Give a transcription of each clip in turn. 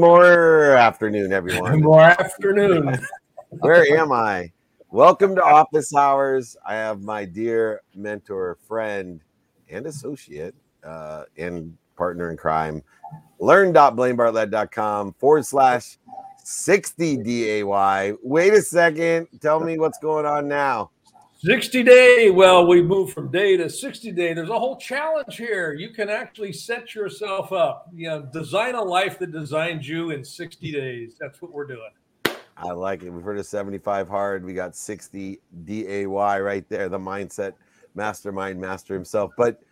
more afternoon, everyone. more afternoon. Where am I? Welcome to Office Hours. I have my dear mentor, friend, and associate, uh, and partner in crime, learn.blainebartlett.com forward slash 60 DAY. Wait a second. Tell me what's going on now. 60 day. Well, we moved from day to 60 day. There's a whole challenge here. You can actually set yourself up, you know, design a life that designed you in 60 days. That's what we're doing. I like it. We've heard of 75 hard. We got 60 DAY right there, the mindset mastermind master himself. But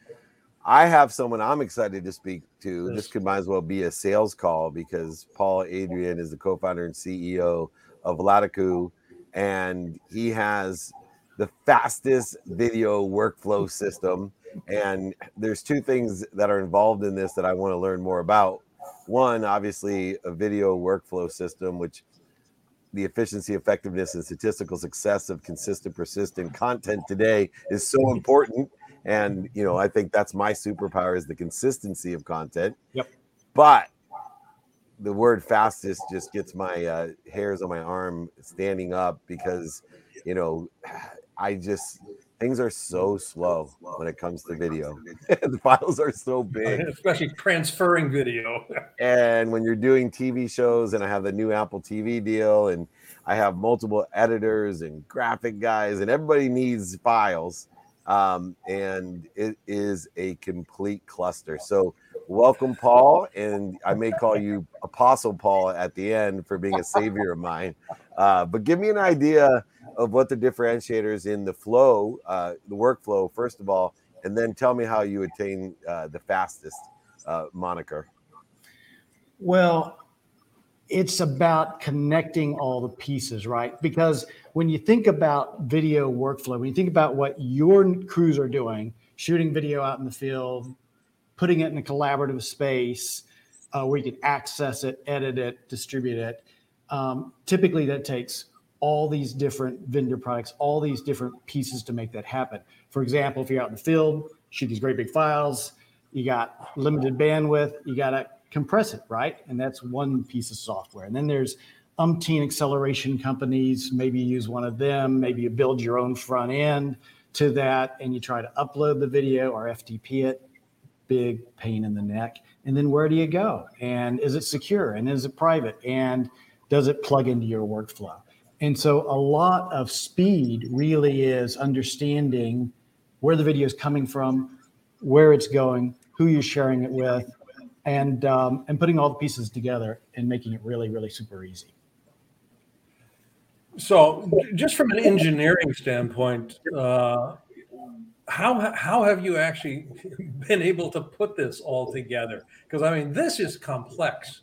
I have someone I'm excited to speak to. This could might as well be a sales call because Paul Adrian is the co-founder and CEO of latakoo, and he has the fastest video workflow system. And there's two things that are involved in this that I want to learn more about. One, obviously, a video workflow system, which the efficiency, effectiveness, and statistical success of consistent, persistent content today is so important. And you know, I think that's my superpower is the consistency of content. Yep. But the word fastest just gets my uh, hairs on my arm standing up because you know I just things are so slow when it comes to video. the files are so big, especially transferring video. and when you're doing TV shows, and I have the new Apple TV deal, and I have multiple editors and graphic guys, and everybody needs files. Um, and it is a complete cluster. So, welcome, Paul, and I may call you Apostle Paul at the end for being a savior of mine. Uh, but give me an idea of what the differentiators in the flow, uh, the workflow, first of all, and then tell me how you attain uh, the fastest uh, moniker. Well, it's about connecting all the pieces, right? Because when you think about video workflow, when you think about what your crews are doing, shooting video out in the field, putting it in a collaborative space uh, where you can access it, edit it, distribute it, um, typically that takes all these different vendor products, all these different pieces to make that happen. For example, if you're out in the field, shoot these great big files, you got limited bandwidth, you got to compress it, right? And that's one piece of software. And then there's umpteen acceleration companies. Maybe you use one of them, maybe you build your own front end to that and you try to upload the video or FTP it. Big pain in the neck. And then where do you go? And is it secure? And is it private? And does it plug into your workflow? And so a lot of speed really is understanding where the video is coming from, where it's going, who you're sharing it with, and um, and putting all the pieces together and making it really, really super easy. So, just from an engineering standpoint, uh, how how have you actually been able to put this all together? Because I mean, this is complex.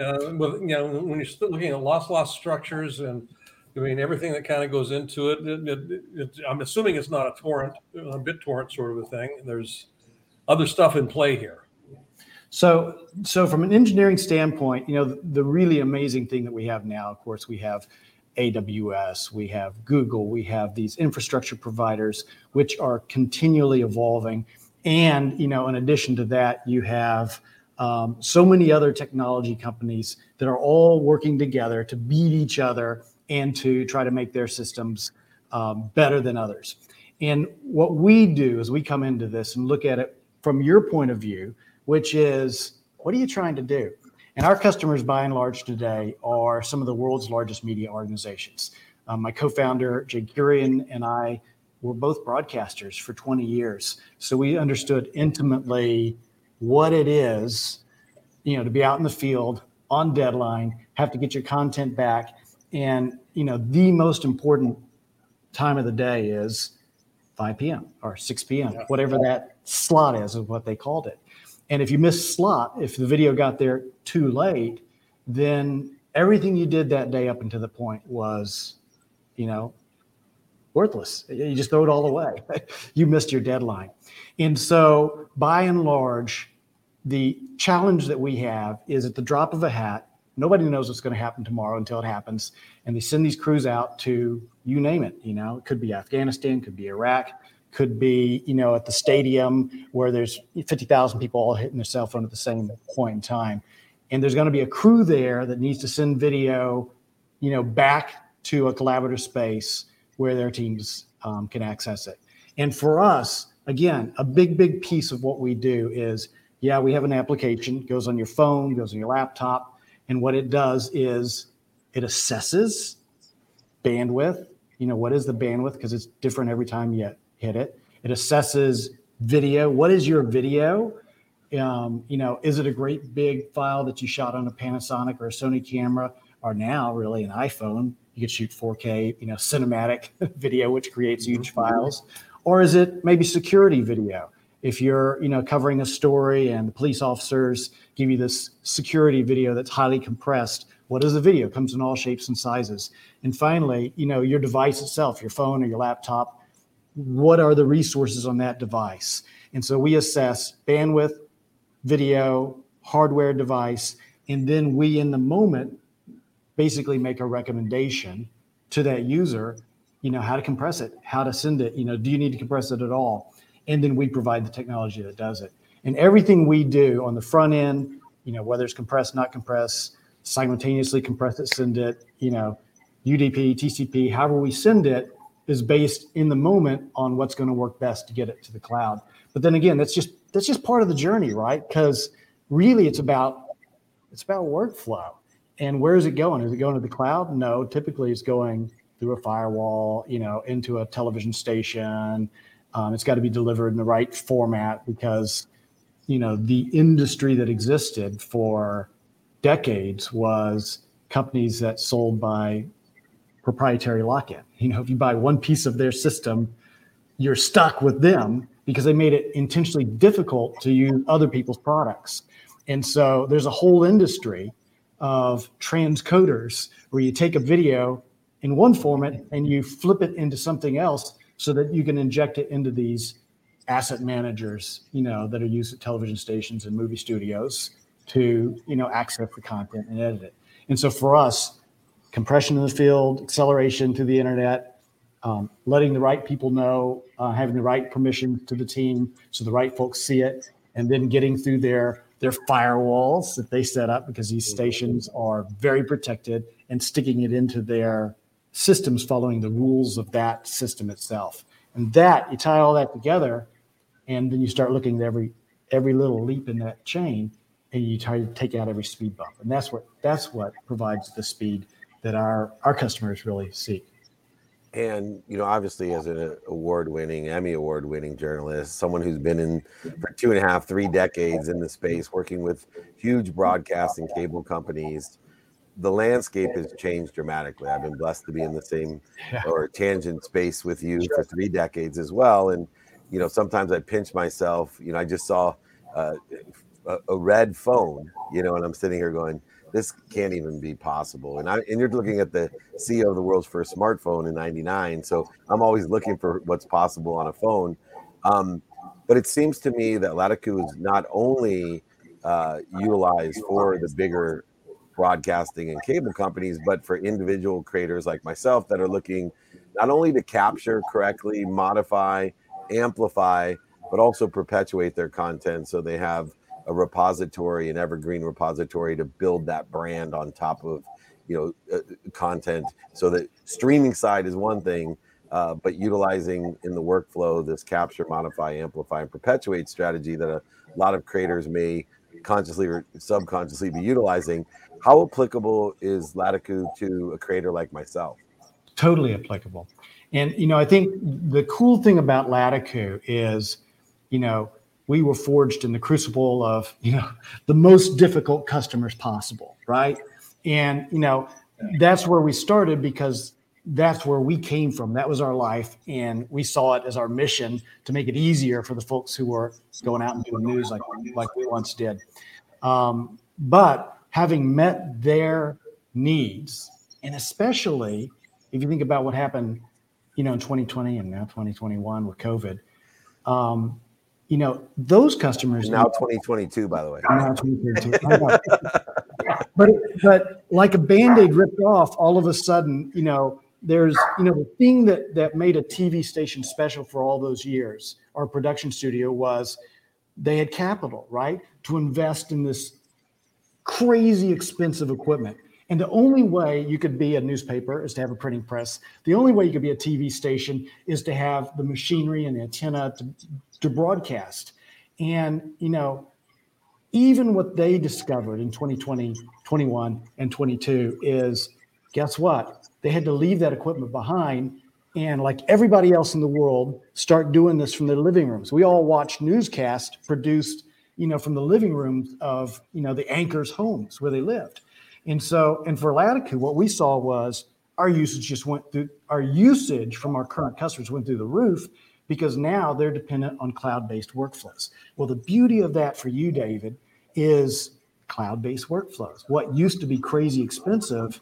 Uh, with you know, when you're looking at loss loss structures and I mean, everything that kind of goes into it, it, it, it, I'm assuming it's not a torrent, a BitTorrent sort of a thing. There's other stuff in play here. So, so from an engineering standpoint, you know, the, the really amazing thing that we have now, of course, we have AWS, we have Google, we have these infrastructure providers which are continually evolving, and you know, in addition to that, you have um, so many other technology companies that are all working together to beat each other and to try to make their systems um, better than others. And what we do is we come into this and look at it from your point of view, which is what are you trying to do? And our customers, by and large, today are some of the world's largest media organizations. Um, my co founder, Jade Kurian, and I were both broadcasters for 20 years. So we understood intimately what it is, you know, to be out in the field on deadline, have to get your content back, and you know, the most important time of the day is 5 p.m. or 6 p.m., whatever that slot is, is what they called it. And if you miss slot, if the video got there too late, then everything you did that day up until the point was, you know, worthless. You just throw it all away. you missed your deadline. And so, by and large, the challenge that we have is at the drop of a hat, Nobody knows what's going to happen tomorrow until it happens. And they send these crews out to you name it. You know, it could be Afghanistan, could be Iraq, could be you know at the stadium where there's 50,000 people all hitting their cell phone at the same point in time. and there's going to be a crew there that needs to send video, you know, back to a collaborative space where their teams um, can access it. And for us, again, a big, big piece of what we do is, yeah, we have an application, goes on your phone, goes on your laptop, and what it does is it assesses bandwidth. You know, what is the bandwidth? Because it's different every time you hit it. It assesses video. What is your video? Um, you know, is it a great big file that you shot on a Panasonic or a Sony camera, or now really an iPhone? You could shoot 4K, you know, cinematic video, which creates huge mm-hmm. files, or is it maybe security video? If you're, you know, covering a story and the police officers give you this security video that's highly compressed, what is the video? It comes in all shapes and sizes. And finally, you know, your device itself, your phone or your laptop, what are the resources on that device? And so we assess bandwidth, video, hardware device, and then we in the moment basically make a recommendation to that user, you know, how to compress it, how to send it, you know, do you need to compress it at all? And then we provide the technology that does it. And everything we do on the front end, you know, whether it's compressed, not compressed, simultaneously compress it, send it, you know, UDP, TCP, however we send it is based in the moment on what's going to work best to get it to the cloud. But then again, that's just that's just part of the journey, right? Because really it's about it's about workflow. And where is it going? Is it going to the cloud? No, typically it's going through a firewall, you know, into a television station. Um, it's got to be delivered in the right format because, you know, the industry that existed for decades was companies that sold by proprietary lock-in. You know, if you buy one piece of their system, you're stuck with them because they made it intentionally difficult to use other people's products. And so there's a whole industry of transcoders where you take a video in one format and you flip it into something else so that you can inject it into these asset managers, you know, that are used at television stations and movie studios to you know access the content and edit it. And so for us, compression in the field, acceleration to the internet, um, letting the right people know, uh, having the right permission to the team so the right folks see it, and then getting through their their firewalls that they set up because these stations are very protected and sticking it into their systems following the rules of that system itself. And that you tie all that together, and then you start looking at every every little leap in that chain and you try to take out every speed bump. And that's what that's what provides the speed that our our customers really seek. And you know, obviously, as an award-winning Emmy award-winning journalist, someone who's been in for two and a half, three decades in the space, working with huge broadcasting cable companies, the landscape has changed dramatically. I've been blessed to be in the same or tangent space with you sure. for three decades as well. And you know, sometimes I pinch myself. You know, I just saw uh, a, a, red phone, you know, and I'm sitting here going, this can't even be possible. And I and you're looking at the CEO of the world's first smartphone in '99, so I'm always looking for what's possible on a phone. Um, but it seems to me that latakoo is not only uh, utilized for the bigger broadcasting and cable companies, but for individual creators like myself that are looking not only to capture correctly, modify, amplify, but also perpetuate their content so they have a repository, an evergreen repository to build that brand on top of you know uh, content. So that streaming side is one thing, uh, but utilizing in the workflow this capture, modify, amplify, and perpetuate strategy that a lot of creators may consciously or subconsciously be utilizing. How applicable is latakoo to a creator like myself? Totally applicable. And you know, I think the cool thing about latakoo is, you know, we were forged in the crucible of you know the most difficult customers possible right and you know that's where we started because that's where we came from that was our life and we saw it as our mission to make it easier for the folks who were going out and doing news like like we once did um, but having met their needs and especially if you think about what happened you know in 2020 and now 2021 with covid um, you know, those customers now 2022, by the way. Now 2022. but but like a band-aid ripped off, all of a sudden, you know, there's you know the thing that that made a TV station special for all those years, our production studio was they had capital, right, to invest in this crazy expensive equipment. And the only way you could be a newspaper is to have a printing press. The only way you could be a TV station is to have the machinery and the antenna to, to broadcast. And, you know, even what they discovered in 2020, 21, and 22 is guess what? They had to leave that equipment behind and, like everybody else in the world, start doing this from their living rooms. We all watch newscasts produced, you know, from the living rooms of, you know, the anchors' homes where they lived. And so, and for latakoo, what we saw was our usage just went through, our usage from our current customers went through the roof because now they're dependent on cloud based workflows. Well, the beauty of that for you, David, is cloud based workflows. What used to be crazy expensive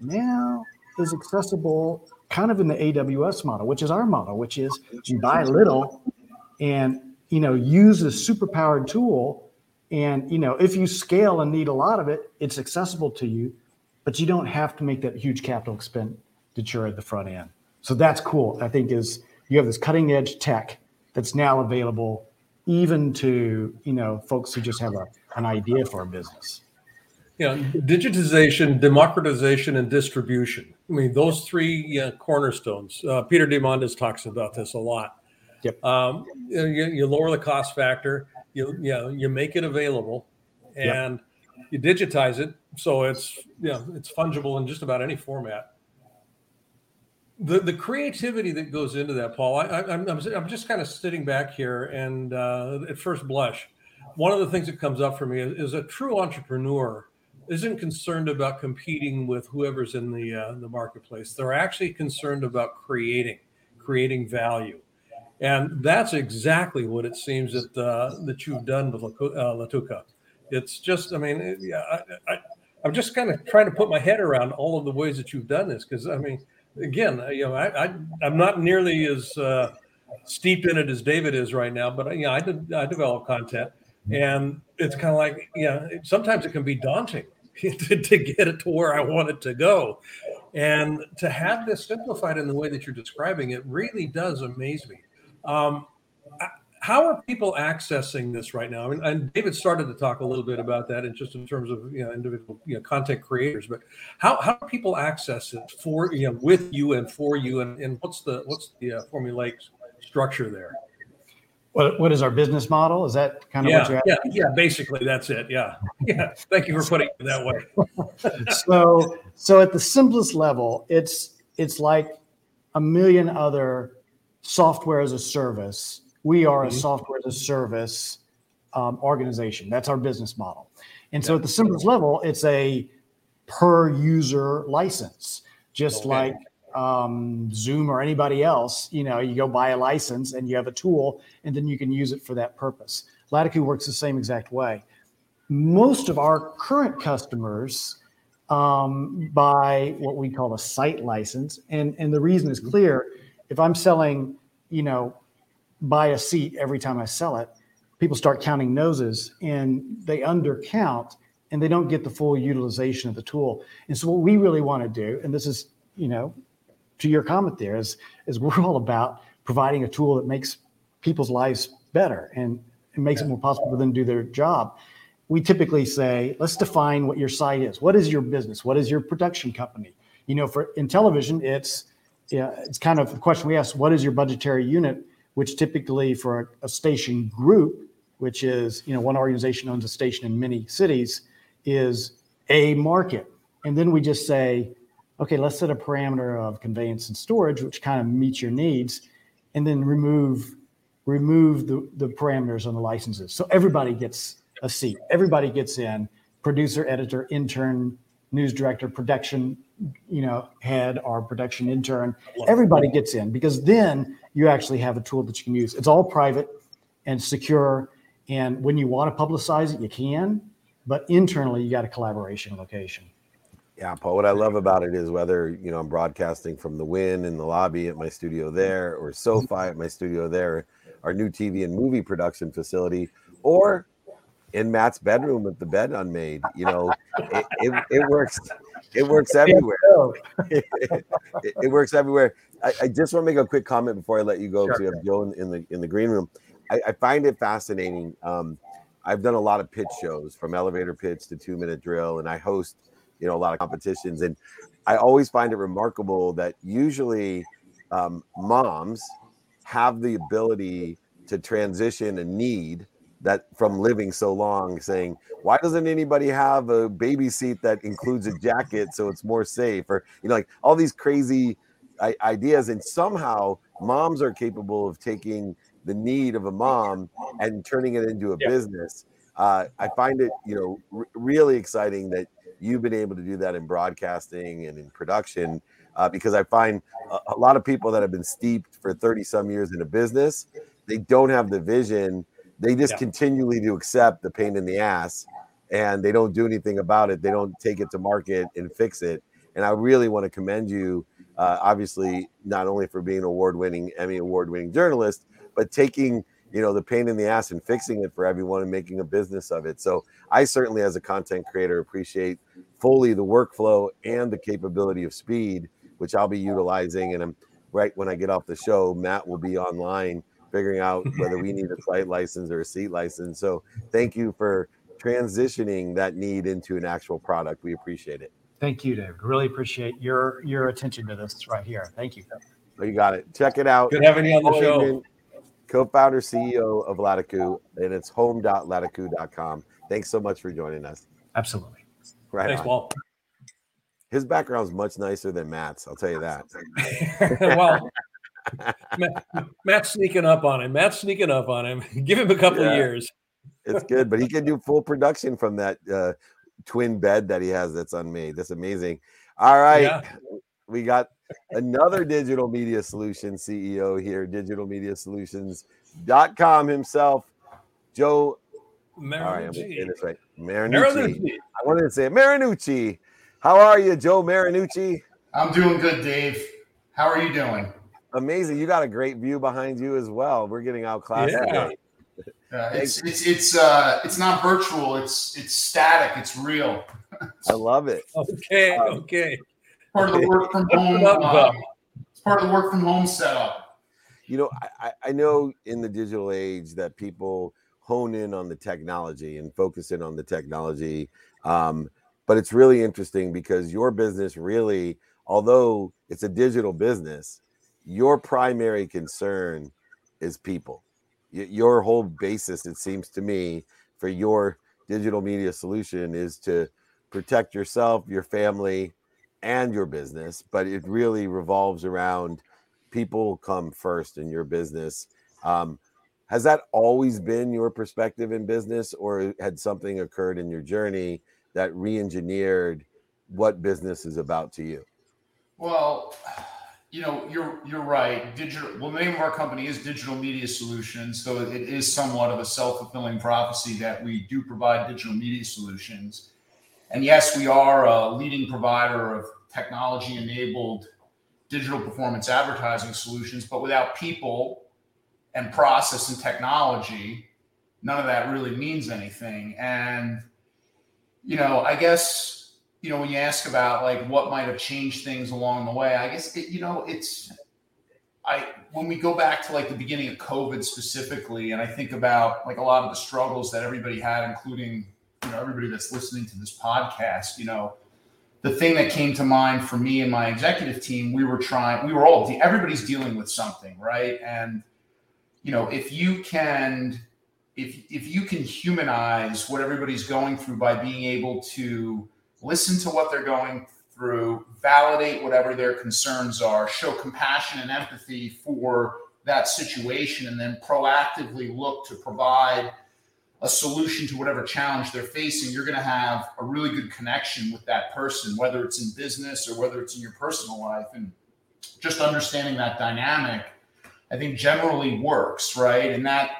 now is accessible kind of in the AWS model, which is our model, which is you buy little and you know use a superpowered tool and you know, if you scale and need a lot of it, it's accessible to you, but you don't have to make that huge capital expenditure at the front end. So that's cool. I think is you have this cutting edge tech that's now available even to you know folks who just have a, an idea for a business. Yeah, digitization, democratization, and distribution. I mean, those three uh, cornerstones. Uh, Peter Diamandis talks about this a lot. Yep. Um, you, you lower the cost factor you you know you make it available and yep. you digitize it so it's you know it's fungible in just about any format the the creativity that goes into that paul I, am I'm, I'm just kind of sitting back here and uh, at first blush one of the things that comes up for me is, is, a true entrepreneur isn't concerned about competing with whoever's in the uh, the marketplace they're actually concerned about creating creating value and that's exactly what it seems that uh, that you've done with uh, latakoo. It's just, I mean, yeah, I, I, I'm just kind of trying to put my head around all of the ways that you've done this because, I mean, again, you know, I, I am not nearly as uh, steeped in it as David is right now, but you know, I did I develop content, and it's kind of like, yeah, sometimes it can be daunting to, to get it to where I want it to go. And to have this simplified in the way that you're describing it really does amaze me. Um, how are people accessing this right now? I mean, and David started to talk a little bit about that, and just in terms of you know individual you know, content creators. But how how do people access it for you know with you and for you, and, and what's the what's the uh, formulaic structure there? What what is our business model? Is that kind of yeah, what you're asking? Yeah, yeah, basically that's it. Yeah, yeah. Thank you for putting it that way. so so at the simplest level, it's it's like a million other software as a service. We are a mm-hmm. software as a service um, organization. That's our business model. And so, at the simplest level, it's a per user license, just okay. like um, Zoom or anybody else. You know, you go buy a license and you have a tool, and then you can use it for that purpose. latakoo works the same exact way. Most of our current customers um, buy what we call a site license, and and the reason is mm-hmm. clear if I'm selling, you know, buy a seat every time I sell it, people start counting noses and they undercount and they don't get the full utilization of the tool. And so what we really want to do, and this is, you know, to your comment there, is is we're all about providing a tool that makes people's lives better and it makes it more possible for them to do their job. We typically say, let's define what your site is. What is your business? What is your production company? You know, for in television, it's yeah, it's kind of the question we ask: What is your budgetary unit? Which typically for a, a station group, which is you know one organization owns a station in many cities, is a market, and then we just say, okay, let's set a parameter of conveyance and storage, which kind of meets your needs, and then remove remove the, the parameters on the licenses. So everybody gets a seat. Everybody gets in. Producer, editor, intern, news director, production you know head or production intern everybody gets in because then you actually have a tool that you can use. It's all private and secure and when you want to publicize it you can but internally you got a collaboration location. Yeah paul what i love about it is whether you know i'm broadcasting from the Wynn in the lobby at my studio there or sofi at my studio there our new tv and movie production facility or in Matt's bedroom with the bed unmade. You know, it, it, it works. It works everywhere. it, it, works everywhere. I, I, just want to make a quick comment before I let you go. Sure. To have Joe in, in, the in the green room. I, I find it fascinating. Um, I've done a lot of pitch shows from elevator pitch to two minute drill, and I host, you know, a lot of competitions. And I always find it remarkable that usually um, moms have the ability to transition a need that from living so long saying why doesn't anybody have a baby seat that includes a jacket so it's more safe or you know like all these crazy ideas and somehow moms are capable of taking the need of a mom and turning it into a yeah. business uh, i find it you know r- really exciting that you've been able to do that in broadcasting and in production uh, because i find a, a lot of people that have been steeped for 30 some years in a business they don't have the vision they just yeah. continually to accept the pain in the ass and they don't do anything about it. They don't take it to market and fix it. And I really want to commend you, uh, obviously, not only for being award-winning Emmy award-winning journalist, but taking you know the pain in the ass and fixing it for everyone and making a business of it. So I certainly, as a content creator, appreciate fully the workflow and the capability of speed, which I'll be utilizing. And I'm right when I get off the show, Matt will be online figuring out whether we need a flight license or a seat license. So thank you for transitioning that need into an actual product. We appreciate it. Thank you, David. Really appreciate your your attention to this right here. Thank you. Oh, you got it. Check it out. Good having you on the show. Co-founder, CEO of latakoo, and it's home.latakoo.com. Thanks so much for joining us. Absolutely. Right. Thanks, on. Paul. His background is much nicer than Matt's. I'll tell you that. well, Matt, Matt's sneaking up on him. Matt's sneaking up on him. Give him a couple yeah, of years. It's good, but he can do full production from that uh, twin bed that he has that's unmade. That's amazing. All right. Yeah. We got another digital media solution CEO here, digital media solutions.com himself, Joe. Marinucci. All right, I'm saying this right. Marinucci. Marinucci. I wanted to say. Marinucci. How are you, Joe Marinucci? I'm doing good, Dave. How are you doing? Amazing. You got a great view behind you as well. We're getting outclassed yeah. today. Uh, it's it's it's uh it's not virtual. It's it's static. It's real. I love it. Okay, um, okay. Part of the work from home. Uh, it's part of the work from home setup. You know, I, I know in the digital age that people hone in on the technology and focus in on the technology. Um, but it's really interesting because your business really, although it's a digital business, your primary concern is people. Your whole basis, it seems to me, for your digital media solution is to protect yourself, your family, and your business. But it really revolves around people come first in your business. Um, has that always been your perspective in business, or had something occurred in your journey that re engineered what business is about to you? Well, you know, you're you're right. Digital. Well, the name of our company is Digital Media Solutions, so it is somewhat of a self fulfilling prophecy that we do provide digital media solutions. And yes, we are a leading provider of technology enabled digital performance advertising solutions, but without people and process and technology, none of that really means anything. And you know, I guess you know, when you ask about like what might have changed things along the way, I guess it, you know, it's I when we go back to like the beginning of COVID specifically, and I think about like a lot of the struggles that everybody had, including you know everybody that's listening to this podcast, you know, the thing that came to mind for me and my executive team, we were trying, we were all everybody's dealing with something, right? And you know, if you can if if you can humanize what everybody's going through by being able to listen to what they're going through, validate whatever their concerns are, show compassion and empathy for that situation, and then proactively look to provide a solution to whatever challenge they're facing, you're going to have a really good connection with that person, whether it's in business or whether it's in your personal life. And just understanding that dynamic, I think generally works, right? And that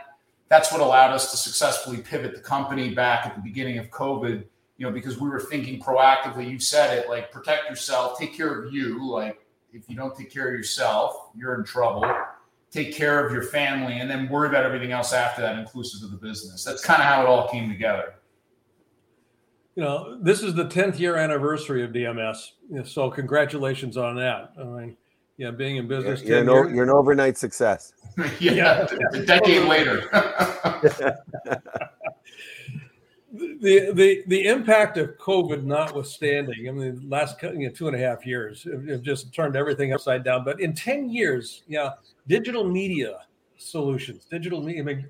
that's what allowed us to successfully pivot the company back at the beginning of COVID you know, because we were thinking proactively. You said it like protect yourself, take care of you. Like if you don't take care of yourself, you're in trouble. Take care of your family, and then worry about everything else after that, inclusive of the business. That's kind of how it all came together. You know, this is the 10th year anniversary of DMS. So congratulations on that. I mean, yeah, being in business. You're, you're, an, you're an, overnight success. yeah, yeah, a decade later. the the the impact of COVID notwithstanding, I mean, the last you know, two and a half years have just turned everything upside down. But in ten years, yeah, digital media solutions, digital media, I mean,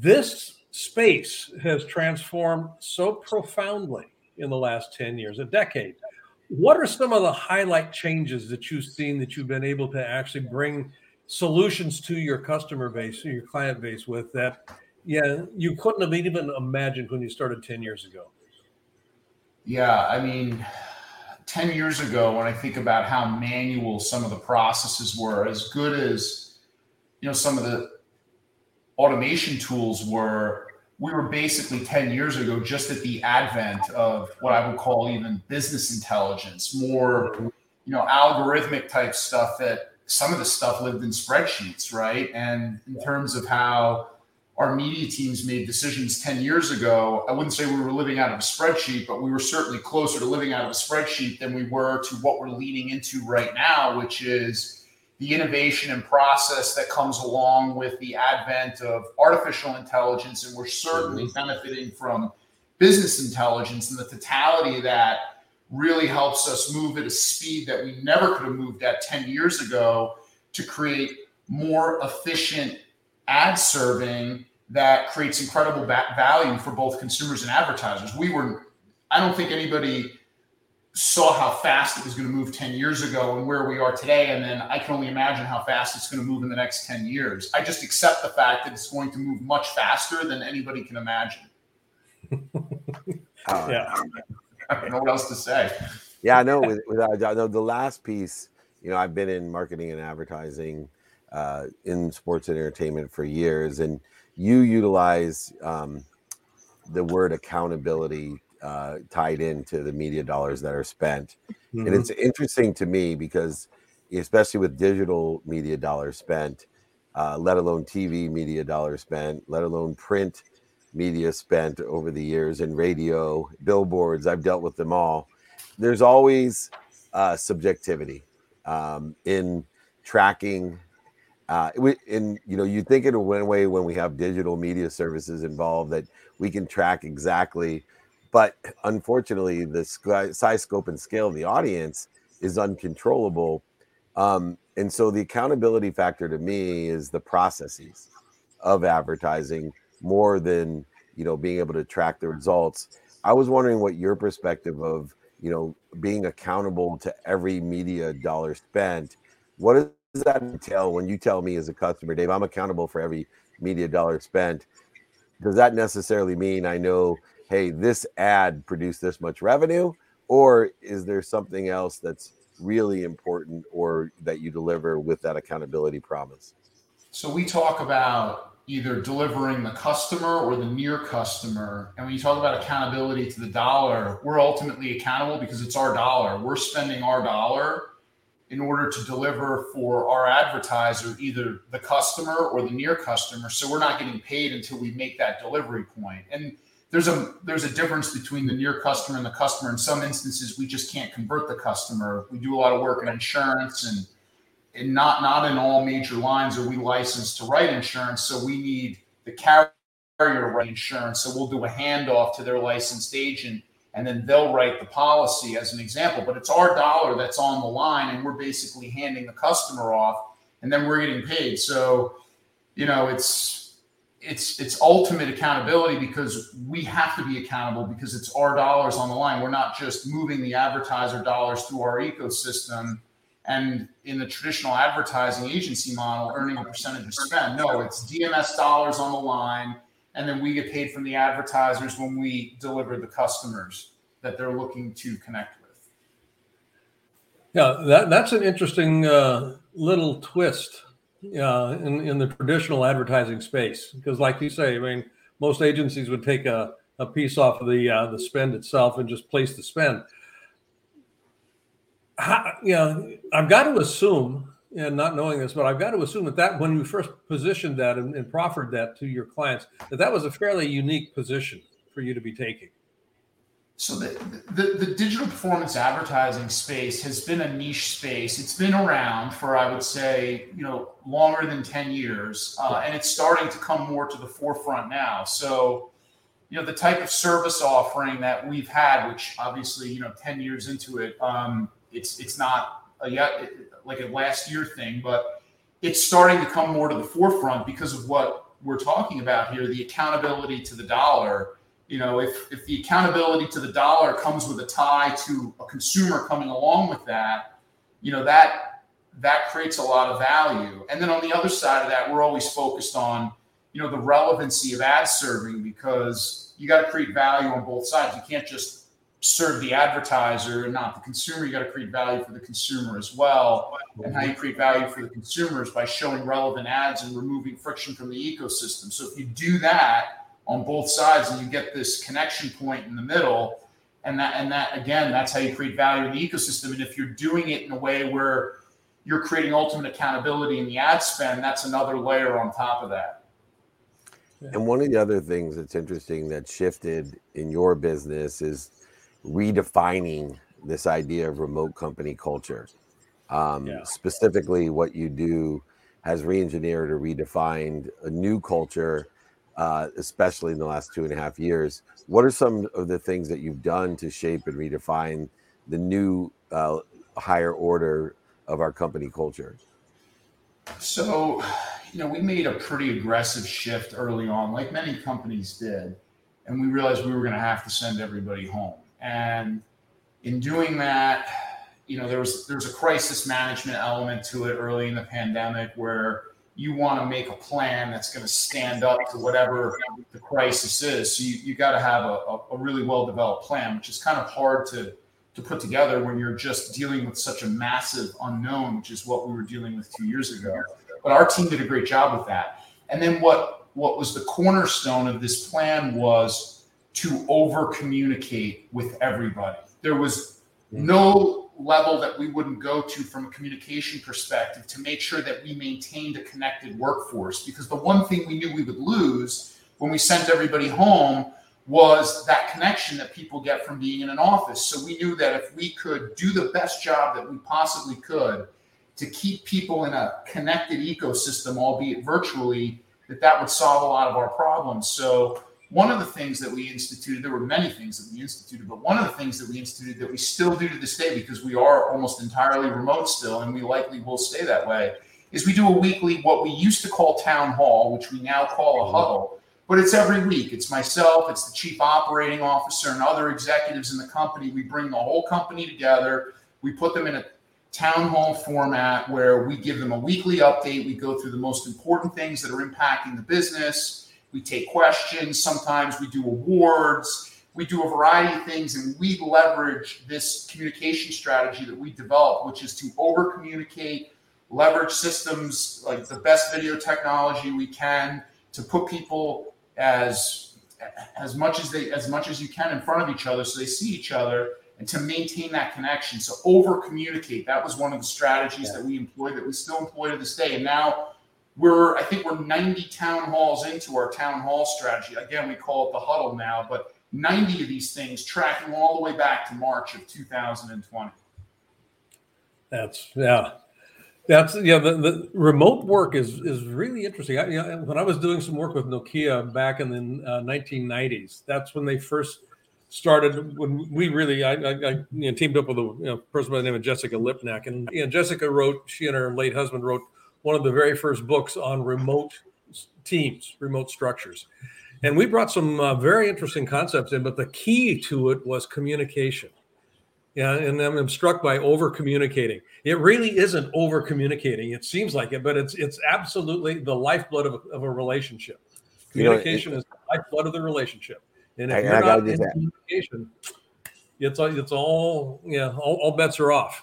this space has transformed so profoundly in the last ten years, a decade. What are some of the highlight changes that you've seen that you've been able to actually bring solutions to your customer base, your client base with that? Yeah, you couldn't have even imagined when you started 10 years ago. Yeah, I mean, 10 years ago, when I think about how manual some of the processes were, as good as you know, some of the automation tools were, we were basically 10 years ago just at the advent of what I would call even business intelligence, more you know, algorithmic type stuff that some of the stuff lived in spreadsheets, right? And in terms of how our media teams made decisions 10 years ago, I wouldn't say we were living out of a spreadsheet, but we were certainly closer to living out of a spreadsheet than we were to what we're leaning into right now, which is the innovation and process that comes along with the advent of artificial intelligence. And we're certainly mm-hmm. benefiting from business intelligence and the totality of that really helps us move at a speed that we never could have moved at 10 years ago to create more efficient ad serving that creates incredible value for both consumers and advertisers. We were, I don't think anybody saw how fast it was going to move 10 years ago and where we are today. And then I can only imagine how fast it's going to move in the next 10 years. I just accept the fact that it's going to move much faster than anybody can imagine. yeah. I don't know what else to say. Yeah, I know. With, with, I know the last piece, you know, I've been in marketing and advertising uh, in sports and entertainment for years, and you utilize um, the word accountability uh, tied into the media dollars that are spent, mm-hmm. and it's interesting to me because, especially with digital media dollars spent, uh, let alone TV media dollars spent, let alone print media spent over the years and radio, billboards. I've dealt with them all. There's always uh, subjectivity um, in tracking uh, and you know, you think in one way when we have digital media services involved that we can track exactly, but unfortunately, the size, scope, and scale of the audience is uncontrollable. Um, and so the accountability factor to me is the processes of advertising more than you know being able to track the results. I was wondering what your perspective of you know being accountable to every media dollar spent. What is does that entail when you tell me as a customer, Dave, I'm accountable for every media dollar spent? Does that necessarily mean I know, hey, this ad produced this much revenue? Or is there something else that's really important or that you deliver with that accountability promise? So we talk about either delivering the customer or the near customer. And when you talk about accountability to the dollar, we're ultimately accountable because it's our dollar. We're spending our dollar in order to deliver for our advertiser, either the customer or the near customer. So we're not getting paid until we make that delivery point. And there's a there's a difference between the near customer and the customer. In some instances, we just can't convert the customer. We do a lot of work in insurance and and not not in all major lines are we licensed to write insurance. So we need the carrier write insurance. So we'll do a handoff to their licensed agent and then they'll write the policy as an example. But it's our dollar that's on the line, and we're basically handing the customer off, and then we're getting paid. So, you know, it's it's it's ultimate accountability because we have to be accountable because it's our dollars on the line. We're not just moving the advertiser dollars through our ecosystem and in the traditional advertising agency model earning a percentage of spend. No, it's DMS dollars on the line and then we get paid from the advertisers when we deliver the customers that they're looking to connect with. Yeah, that, that's an interesting uh, little twist uh, in, in the traditional advertising space. Because, like you say, I mean, most agencies would take a, a piece off of the uh, the spend itself and just place the spend. How, you know, I've got to assume and not knowing this, but I've got to assume that that when you first positioned that and, and, proffered that to your clients, that that was a fairly unique position for you to be taking. So the, the, the digital performance advertising space has been a niche space. It's been around for I would say you know longer than ten years, uh, and it's starting to come more to the forefront now. So you know the type of service offering that we've had, which obviously you know ten years into it, um, it's it's not a like a last year thing, but it's starting to come more to the forefront because of what we're talking about here, the accountability to the dollar. You know, if if the accountability to the dollar comes with a tie to a consumer coming along with that, you know that that creates a lot of value. And then on the other side of that, we're always focused on you know the relevancy of ad serving because you got to create value on both sides. You can't just serve the advertiser and not the consumer. You got to create value for the consumer as well. And how you create value for the consumers by showing relevant ads and removing friction from the ecosystem. So if you do that on both sides and you get this connection point in the middle, and that and that again, that's how you create value in the ecosystem. And if you're doing it in a way where you're creating ultimate accountability in the ad spend, that's another layer on top of that. And one of the other things that's interesting that shifted in your business is redefining this idea of remote company culture. Um, yeah. Specifically, what you do has re-engineered or redefined a new culture, uh, especially in the last two and a half years. What are some of the things that you've done to shape and redefine the new uh, higher order of our company culture? So, you know, we made a pretty aggressive shift early on, like many companies did, and we realized we were going to have to send everybody home. And in doing that, you know, there was there was a crisis management element to it early in the pandemic where you want to make a plan that's going to stand up to whatever the crisis is. So you, you got to have a, a really well developed plan, which is kind of hard to to put together when you're just dealing with such a massive unknown, which is what we were dealing with two years ago. But our team did a great job with that. And then what what was the cornerstone of this plan was to over communicate with everybody. There was mm-hmm. no level that we wouldn't go to from a communication perspective to make sure that we maintained a connected workforce because the one thing we knew we would lose when we sent everybody home was that connection that people get from being in an office. So we knew that if we could do the best job that we possibly could to keep people in a connected ecosystem, albeit virtually, that that would solve a lot of our problems. So one of the things that we instituted, there were many things that we instituted, but one of the things that we instituted that we still do to this day because we are almost entirely remote still, and we likely will stay that way, is we do a weekly, what we used to call town hall, which we now call a huddle, but it's every week. It's myself, it's the chief operating officer, and other executives in the company. We bring the whole company together. We put them in a town hall format where we give them a weekly update. We go through the most important things that are impacting the business. We take questions. Sometimes we do awards. We do a variety of things, and we leverage this communication strategy that we develop, which is to over communicate, leverage systems like the best video technology we can to put people as as much as they as much as you can in front of each other so they see each other and to maintain that connection. So over communicate. That was one of the strategies yeah. that we employed that we still employ to this day. And now we're I think we're 90 town halls into our town hall strategy. Again, we call it the huddle now, but 90 of these things tracking all the way back to March of 2020. That's yeah. That's yeah. The, the remote work is is really interesting. I, you know, when I was doing some work with Nokia back in the uh, 1990s, that's when they first started when we really I, I, I you know, teamed up with a you know, person by the name of Jessica Lipnack, and you know, Jessica wrote. She and her late husband wrote one of the very first books on remote teams, remote structures, and we brought some uh, very interesting concepts in. But the key to it was communication. Yeah, and I'm struck by over communicating. It really isn't over communicating. It seems like it, but it's it's absolutely the lifeblood of a, of a relationship. Communication you know, it, is the lifeblood of the relationship. And if I, you're not in communication, it's all, it's all yeah, all, all, bets are off.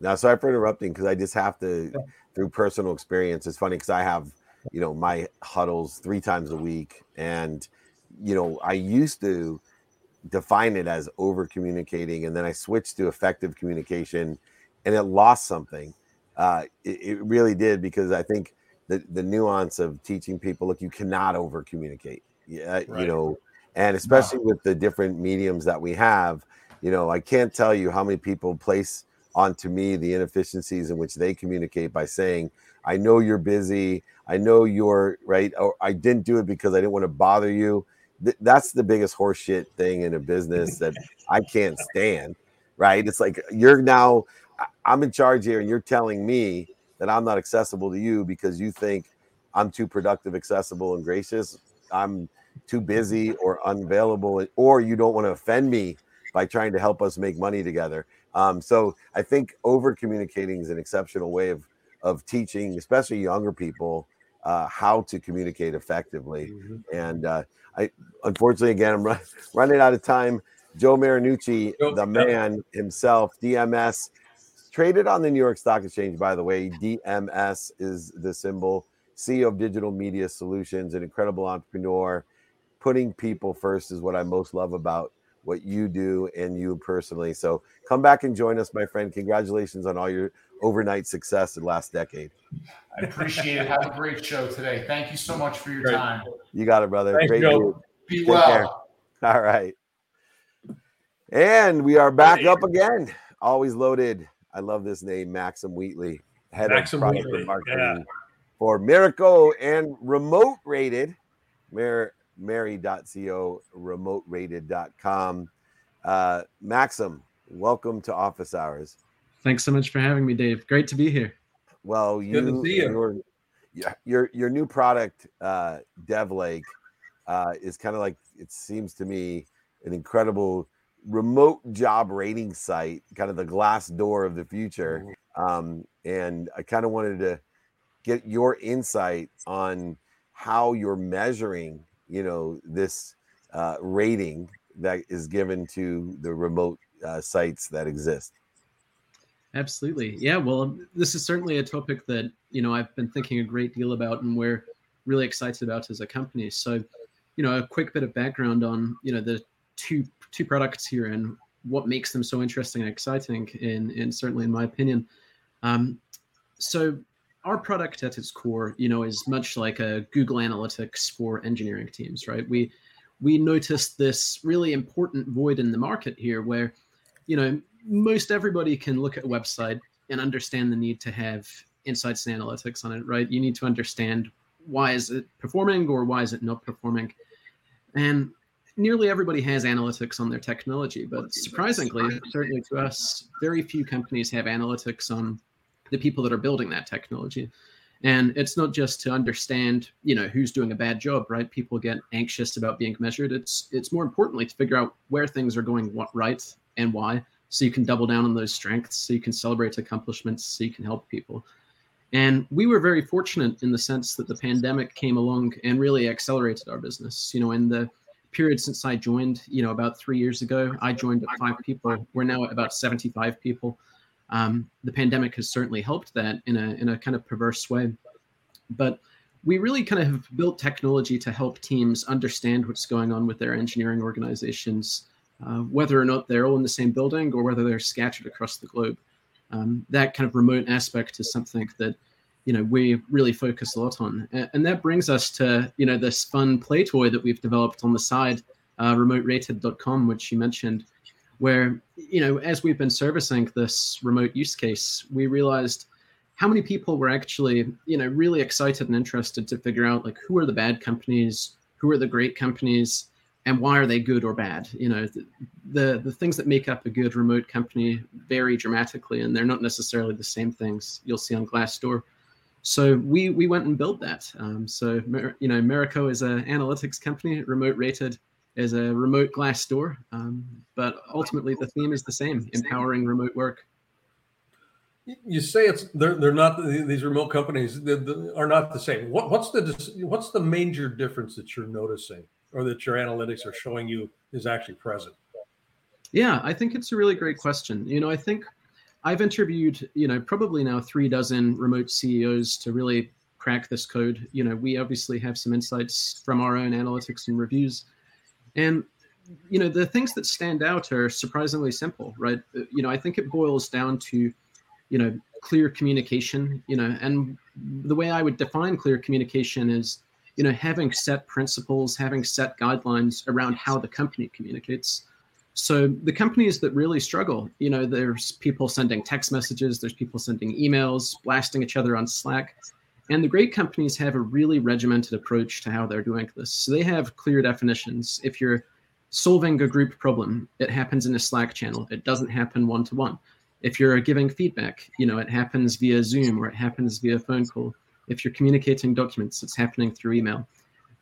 Now, sorry for interrupting because I just have to. Through personal experience. It's funny because I have, you know, my huddles three times a week, and you know, I used to define it as over communicating, and then I switched to effective communication, and it lost something. Uh, it, it really did because I think the the nuance of teaching people, look, you cannot over communicate. Yeah, right. you know and especially with the different mediums that we have you know i can't tell you how many people place onto me the inefficiencies in which they communicate by saying i know you're busy i know you're right or i didn't do it because i didn't want to bother you th- that's the biggest horseshit thing in a business that I can't stand. Right? It's like you're now I'm in charge here, and you're telling me that I'm not accessible to you because you think I'm too productive, accessible, and gracious. I'm too busy or unavailable, or you don't want to offend me by trying to help us make money together. Um, so I think over communicating is an exceptional way of of teaching, especially younger people, uh, how to communicate effectively. Mm-hmm. And uh, I, unfortunately, again, I'm run, running out of time. Joe Marinucci, the man himself, DMS, traded on the New York Stock Exchange, by the way. DMS is the symbol. CEO of Digital Media Solutions, an incredible entrepreneur. Putting people first is what I most love about what you do and you personally. So come back and join us, my friend. Congratulations on all your overnight success in the last decade. I appreciate it. Have a great show today. Thank you so much for your great. time. You got it, brother. Thanks, great Joe. Be Take well. Care. All right. And we are back up again. Always loaded. I love this name, Maxim Wheatley, head Maxim of product Wheatley. marketing yeah. for Merico and remote rated. Mer- Mary.co, remote rated.com. Uh, Maxim, welcome to Office Hours. Thanks so much for having me, Dave. Great to be here. Well, you, Good to see you. Your, your, your new product, uh, DevLake, uh, is kind of like, it seems to me, an incredible remote job rating site, kind of the Glassdoor of the future. Mm-hmm. Um, and I kind of wanted to get your insight on how you're measuring you know this uh, rating that is given to the remote uh, sites that exist. Absolutely. Yeah well this is certainly a topic that you know i've been thinking a great deal about and we're really excited about as a company. So you know a quick bit of background on you know the two two products here and what makes them so interesting and exciting in in certainly in my opinion. Um, so our product at its core, you know, is much like a Google Analytics for engineering teams, right? We we noticed this really important void in the market here where, you know, most everybody can look at a website and understand the need to have insights and analytics on it, right? You need to understand why is it performing or why is it not performing. And nearly everybody has analytics on their technology, but surprisingly, certainly to us, very few companies have analytics on the people that are building that technology. And it's not just to understand you know who's doing a bad job right? People get anxious about being measured. It's it's more importantly to figure out where things are going what right and why so you can double down on those strengths so you can celebrate accomplishments so you can help people. And we were very fortunate in the sense that the pandemic came along and really accelerated our business. You know in the period since i joined you know about three years ago i joined at five people. We're now at about 75 people um, the pandemic has certainly helped that in a in a kind of perverse way, but we really kind of have built technology to help teams understand what's going on with their engineering organizations, uh, whether or not they're all in the same building or whether they're scattered across the globe. Um, that kind of remote aspect is something that you know we really focus a lot on, and that brings us to you know this fun play toy that we've developed on the side, uh, remoterated.com, which you mentioned where you know as we've been servicing this remote use case we realized how many people were actually you know really excited and interested to figure out like who are the bad companies who are the great companies and why are they good or bad? You know the, the, the things that make up a good remote company vary dramatically and they're not necessarily the same things you'll see on glassdoor. So we we went and built that. Um, so you know Merico is an analytics company remote rated as a remote Glassdoor. Um, but ultimately, the theme is the same: empowering remote work. You say it's they're they're not these remote companies are not the same. What, what's the what's the major difference that you're noticing, or that your analytics are showing you is actually present? Yeah, I think it's a really great question. You know, I think I've interviewed you know probably now three dozen remote CEOs to really crack this code. You know, we obviously have some insights from our own analytics and reviews and you know the things that stand out are surprisingly simple, right? Uh, you know, I think it boils down to you know clear communication. You know, and the way I would define clear communication is you know having set principles, having set guidelines around how the company communicates. So the companies that really struggle, you know, there's people sending text messages, there's people sending emails, blasting each other on Slack. And the great companies have a really regimented approach to how they're doing this. So they have clear definitions. If you're solving a group problem, it happens in a Slack channel. It doesn't happen one to one. If you're giving feedback, you know, it happens via Zoom or it happens via phone call. If you're communicating documents, it's happening through email.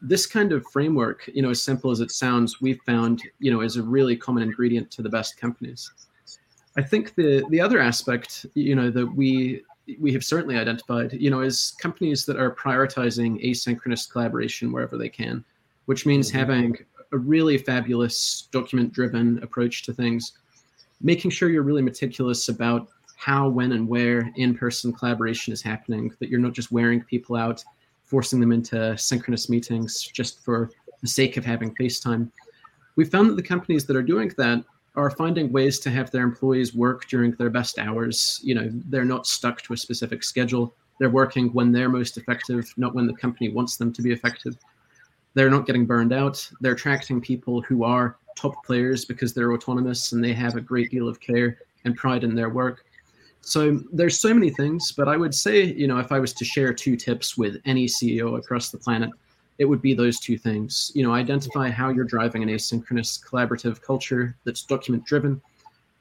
This kind of framework, you know, as simple as it sounds, we've found, you know, is a really common ingredient to the best companies. I think the the other aspect, you know, that we we have certainly identified, you know, is companies that are prioritizing asynchronous collaboration wherever they can, which means mm-hmm. having a really fabulous document driven approach to things, making sure you're really meticulous about how, when, and where in person collaboration is happening, that you're not just wearing people out, forcing them into synchronous meetings just for the sake of having FaceTime. We found that the companies that are doing that are finding ways to have their employees work during their best hours. You know, they're not stuck to a specific schedule. They're working when they're most effective, not when the company wants them to be effective. They're not getting burned out. They're attracting people who are top players because they're autonomous and they have a great deal of care and pride in their work. So there's so many things, but I would say, you know, if I was to share two tips with any CEO across the planet, it would be those two things. You know, identify how you're driving an asynchronous collaborative culture that's document driven,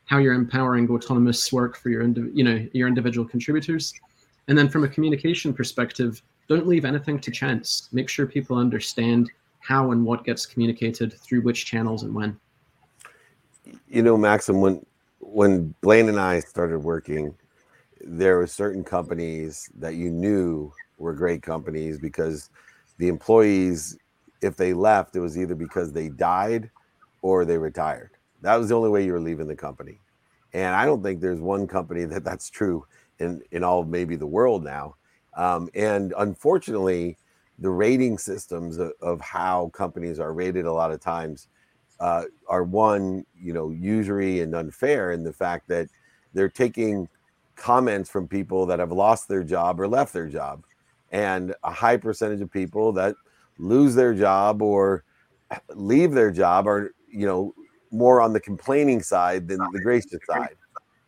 how you're empowering autonomous work for your you know your individual contributors, and then from a communication perspective, don't leave anything to chance. Make sure people understand how and what gets communicated through which channels and when. You know, Maxim, when when Blaine and I started working, there were certain companies that you knew were great companies because the employees, if they left, it was either because they died or they retired. That was the only way you were leaving the company. And I don't think there's one company that that's true in, in all maybe the world now. Um, and unfortunately, the rating systems of, of, how companies are rated a lot of times uh, are one, you know, usury and unfair in the fact that they're taking comments from people that have lost their job or left their job and a high percentage of people that lose their job or leave their job are you know more on the complaining side than the gracious side.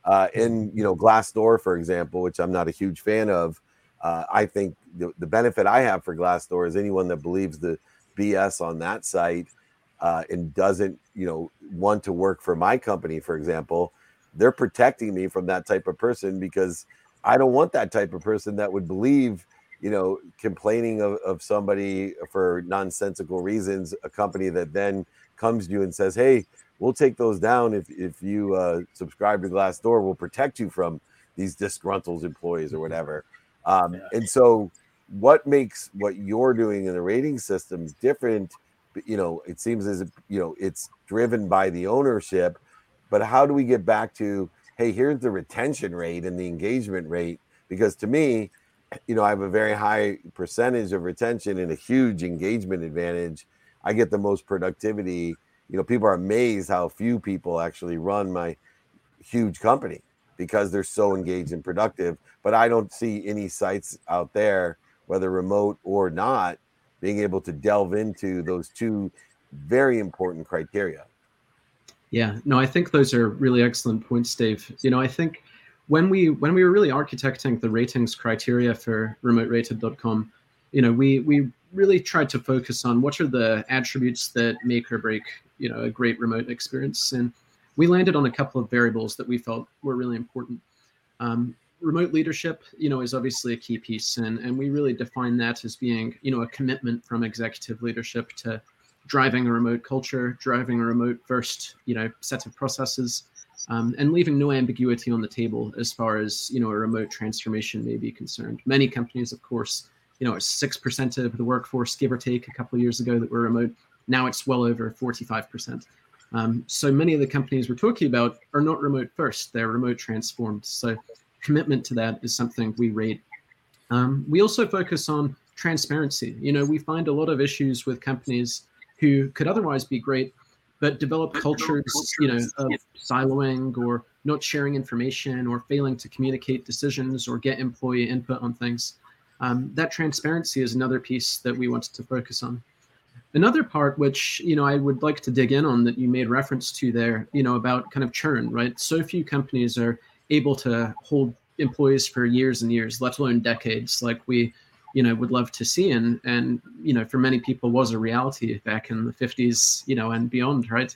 Uh, in you know glassdoor for example which i'm not a huge fan of uh, i think the, the benefit i have for glassdoor is anyone that believes the bs on that site uh, and doesn't you know want to work for my company for example they're protecting me from that type of person because i don't want that type of person that would believe you know, complaining of, of somebody for nonsensical reasons, a company that then comes to you and says, Hey, we'll take those down if, if you uh, subscribe to Glassdoor, we'll protect you from these disgruntled employees or whatever. Um, and so, what makes what you're doing in the rating systems different? You know, it seems as if, you know, it's driven by the ownership, but how do we get back to, hey, here's the retention rate and the engagement rate? Because to me, you know, I have a very high percentage of retention and a huge engagement advantage. I get the most productivity. You know, people are amazed how few people actually run my huge company because they're so engaged and productive. But I don't see any sites out there, whether remote or not, being able to delve into those two very important criteria. Yeah, no, I think those are really excellent points, Dave. You know, I think when we when we were really architecting the ratings criteria for remoterated.com you know we we really tried to focus on what are the attributes that make or break you know a great remote experience. And we landed on a couple of variables that we felt were really important. Um, remote leadership you know is obviously a key piece and and we really define that as being you know a commitment from executive leadership to driving a remote culture driving a remote first you know set of processes um, and leaving no ambiguity on the table as far as you know a remote transformation may be concerned. Many companies, of course, you know, six percent of the workforce, give or take, a couple of years ago that were remote. Now it's well over forty-five percent. Um, so many of the companies we're talking about are not remote first; they're remote transformed. So commitment to that is something we rate. Um, we also focus on transparency. You know, we find a lot of issues with companies who could otherwise be great but develop cultures, you know, of siloing or not sharing information or failing to communicate decisions or get employee input on things. Um, that transparency is another piece that we wanted to focus on. Another part, which you know, I would like to dig in on that you made reference to there, you know, about kind of churn, right? So few companies are able to hold employees for years and years, let alone decades. Like we you know would love to see. And and you know for many people was a reality back in the 50s you know and beyond right?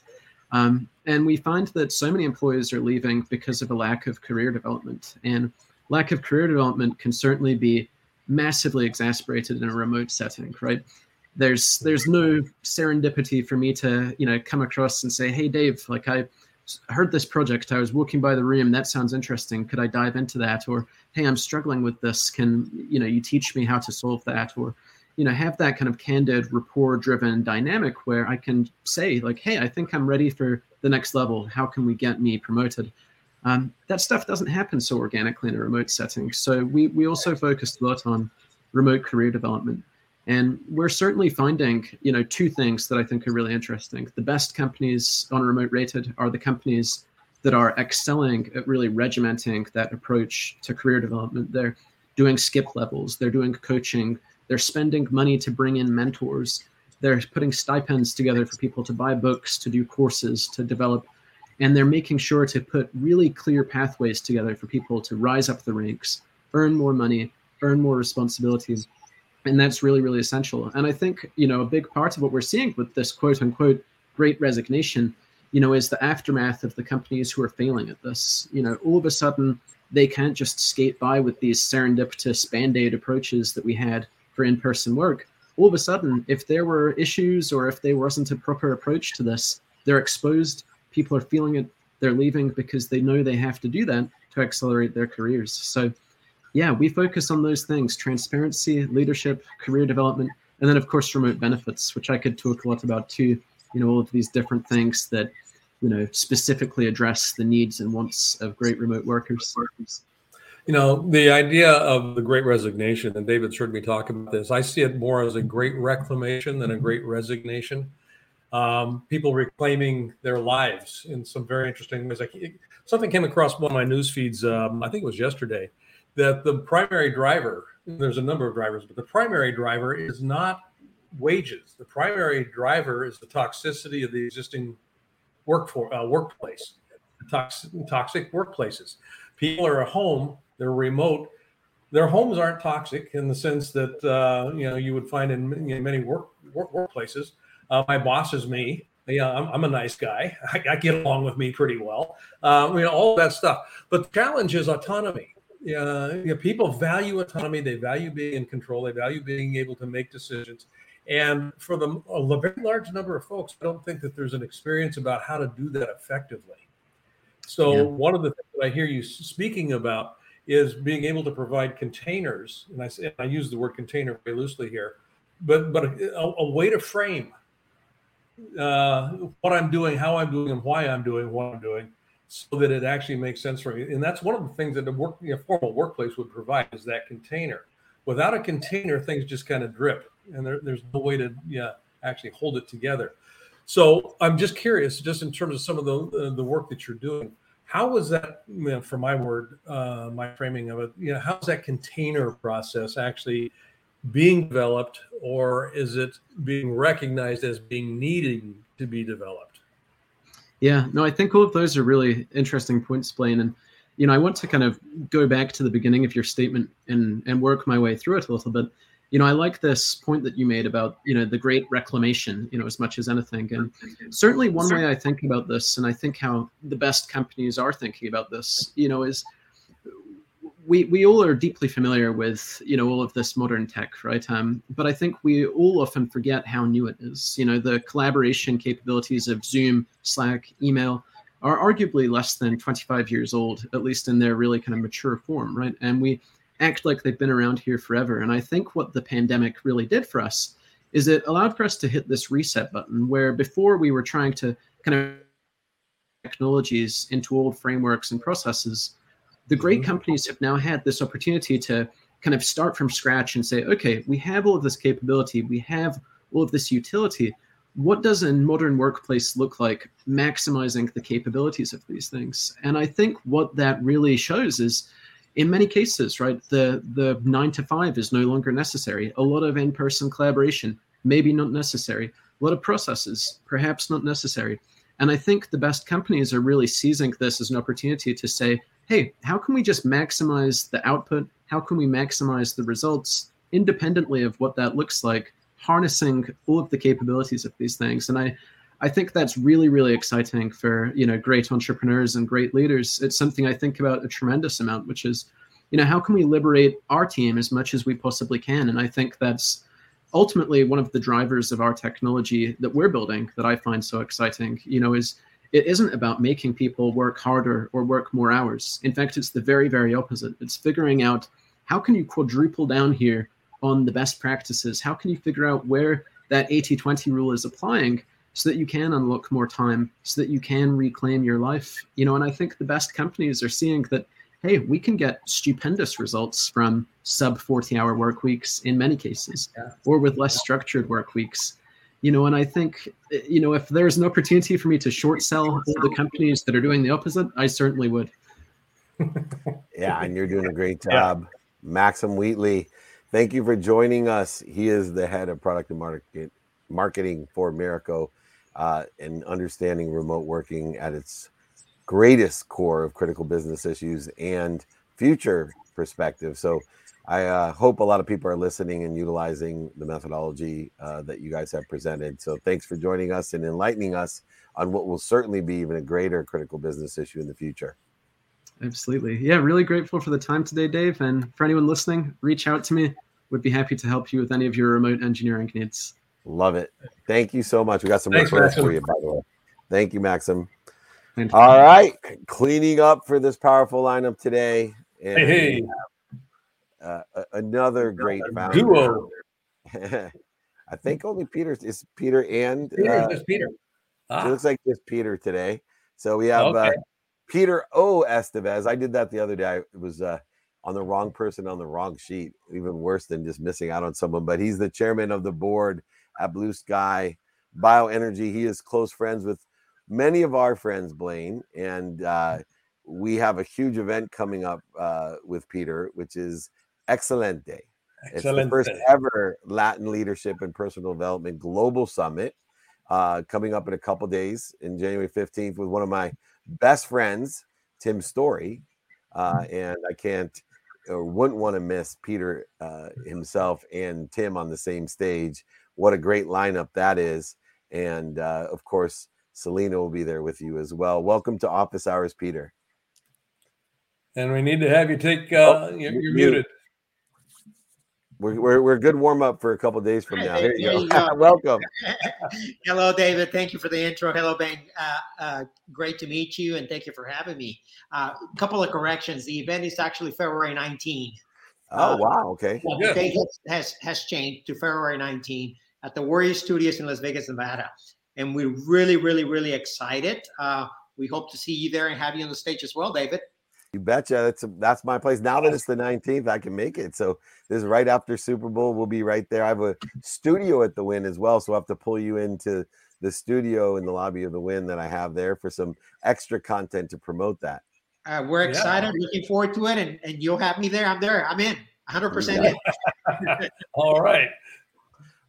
Um, and we find that so many employers are leaving because of a lack of career development. And lack of career development can certainly be massively exasperated in a remote setting right? There's there's no serendipity for me to you know come across and say hey dave like i heard this project. I was walking by the room. That sounds interesting. Could I dive into that? Or, hey, I'm struggling with this. Can you know you teach me how to solve that? Or, you know, have that kind of candid, rapport-driven dynamic where I can say like, hey, I think I'm ready for the next level. How can we get me promoted? Um, that stuff doesn't happen so organically in a remote setting. So we we also focused a lot on remote career development. And we're certainly finding, you know, two things that I think are really interesting. The best companies on remote rated are the companies that are excelling at really regimenting that approach to career development. They're doing skip levels, they're doing coaching, they're spending money to bring in mentors, they're putting stipends together for people to buy books, to do courses, to develop, and they're making sure to put really clear pathways together for people to rise up the ranks, earn more money, earn more responsibilities and that's really really essential. And i think you know a big part of what we're seeing with this quote unquote great resignation you know is the aftermath of the companies who are failing at this. You know all of a sudden they can't just skate by with these serendipitous band-aid approaches that we had for in-person work. All of a sudden if there were issues or if there wasn't a proper approach to this they're exposed. People are feeling it. They're leaving because they know they have to do that to accelerate their careers. So yeah, we focus on those things transparency, leadership, career development, and then, of course, remote benefits, which I could talk a lot about too. You know, all of these different things that, you know, specifically address the needs and wants of great remote workers. You know, the idea of the great resignation, and David's heard me talk about this, I see it more as a great reclamation than a great resignation. Um, people reclaiming their lives in some very interesting ways. Like something came across one of my news feeds, um, I think it was yesterday, that the primary driver, there's a number of drivers, but the primary driver is not wages. The primary driver is the toxicity of the existing work for, uh, workplace, toxic, toxic workplaces. People are at home, they're remote. Their homes aren't toxic in the sense that uh, you know you would find in many work, work workplaces. Uh, my boss is me. Yeah, I'm, I'm a nice guy. I, I, get along with me pretty well. Um, you know all that stuff. But the challenge is autonomy yeah, know, people value autonomy. They value being in control. They value being able to make decisions. And for the a very large number of folks, I don't think that there's an experience about how to do that effectively. So yeah. one of the things that I hear you speaking about is being able to provide containers, and I say I use the word container very loosely here, but but a, a way to frame uh, what I'm doing, how I'm doing, and why I'm doing what I'm doing, so that it actually makes sense for me. And that's one of the things that a work, you know, formal workplace would provide is that container. Without a container, things just kind of drip, and there, there's no way to yeah actually hold it together. So I'm just curious, just in terms of some of the uh, the work that you're doing, how was that? You know, for my word, uh, my framing of it, you know, how's that container process actually being developed, or is it being recognized as being needing to be developed? Yeah, no, I think all of those are really interesting points, Blaine. And you know, I want to kind of go back to the beginning of your statement and and work my way through it a little bit. You know, I like this point that you made about you know the great reclamation. You know, as much as anything, and certainly one way I think about this, and I think how the best companies are thinking about this, you know, is we we all are deeply familiar with you know all of this modern tech right? Um, but i think we all often forget how new it is. You know the collaboration capabilities of zoom slack email are arguably less than 25 years old at least in their really kind of mature form right? And we act like they've been around here forever. And i think what the pandemic really did for us is it allowed for us to hit this reset button where before we were trying to kind of technologies into old frameworks and processes the great mm-hmm. companies have now had this opportunity to kind of start from scratch and say, okay, we have all of this capability, we have all of this utility. What does a modern workplace look like maximizing the capabilities of these things? And I think what that really shows is in many cases, right, the the nine to five is no longer necessary. A lot of in-person collaboration, maybe not necessary. A lot of processes, perhaps not necessary. And I think the best companies are really seizing this as an opportunity to say, hey, how can we just maximize the output? How can we maximize the results independently of what that looks like, harnessing all of the capabilities of these things. And I, I think that's really, really exciting for you know great entrepreneurs and great leaders. It's something I think about a tremendous amount, which is, you know, how can we liberate our team as much as we possibly can? And I think that's ultimately one of the drivers of our technology that we're building that I find so exciting. You know, is it isn't about making people work harder or work more hours. In fact, it's the very, very opposite. It's figuring out how can you quadruple down here on the best practices? How can you figure out where that 80 20 rule is applying so that you can unlock more time, so that you can reclaim your life? You know, and I think the best companies are seeing that, hey, we can get stupendous results from sub 40 hour work weeks in many cases, yeah. or with less structured work weeks. You know, and I think, you know, if there's an opportunity for me to short sell all the companies that are doing the opposite, I certainly would. yeah, and you're doing a great job. Yeah. Maxim Wheatley, thank you for joining us. He is the head of product and market marketing for Merico uh, and understanding remote working at its greatest core of critical business issues and future perspective. So I uh, hope a lot of people are listening and utilizing the methodology uh, that you guys have presented. So thanks for joining us and enlightening us on what will certainly be even a greater critical business issue in the future. Absolutely. Yeah, really grateful for the time today, Dave. And for anyone listening, reach out to me. Would be happy to help you with any of your remote engineering needs. Love it. Thank you so much. We got some referrals for you, by the way. Thank you, Maxim. All right, cleaning up for this powerful lineup today. And hey, hey. Uh, another great founder. duo. I think only Peter is Peter and Peter, uh, just Peter. Ah. It looks like just Peter today. So we have uh, okay. uh, Peter O. Estévez. I did that the other day. It was uh, on the wrong person on the wrong sheet. Even worse than just missing out on someone. But he's the chairman of the board at Blue Sky Bioenergy. He is close friends with many of our friends, Blaine, and uh, we have a huge event coming up uh, with Peter, which is Excelente. Excelente. It's the first ever Latin Leadership and Personal Development Global Summit uh, coming up in a couple days in January 15th with one of my best friends, Tim Storey. Uh, mm. and I can't or wouldn't want to miss Peter uh, himself and Tim on the same stage what a great lineup that is. And uh, of course, Celina will be there with you as well. Welcome to Office Hours, Peter. And we need to have you take, uh, oh, you're, you're muted. We're, we're, we're a good warm up for a couple days from now. Here you go. You go. Welcome. Hello, David. Thank you for the intro. Hello, Ben. Uh, uh, great to meet you, and thank you for having me. A uh, couple of corrections. The event is actually February 19. Oh, wow. Okay. The date has, has changed to February 19 at the Warrior Studios in Las Vegas, Nevada. And we're really, really, really excited. Uh, we hope to see you there and have you on the stage as well, David. You betcha. That's that's my place. Now that it's the 19th, I can make it. So this is right after Super Bowl. We'll be right there. I have a studio at the Wynn as well, so I have to pull you into the studio in the lobby of the Wynn that I have there for some extra content to promote that. Uh, we're excited, yeah. looking forward to it, and, and you'll have me there. I'm there. I'm in, 100 percent in. All right.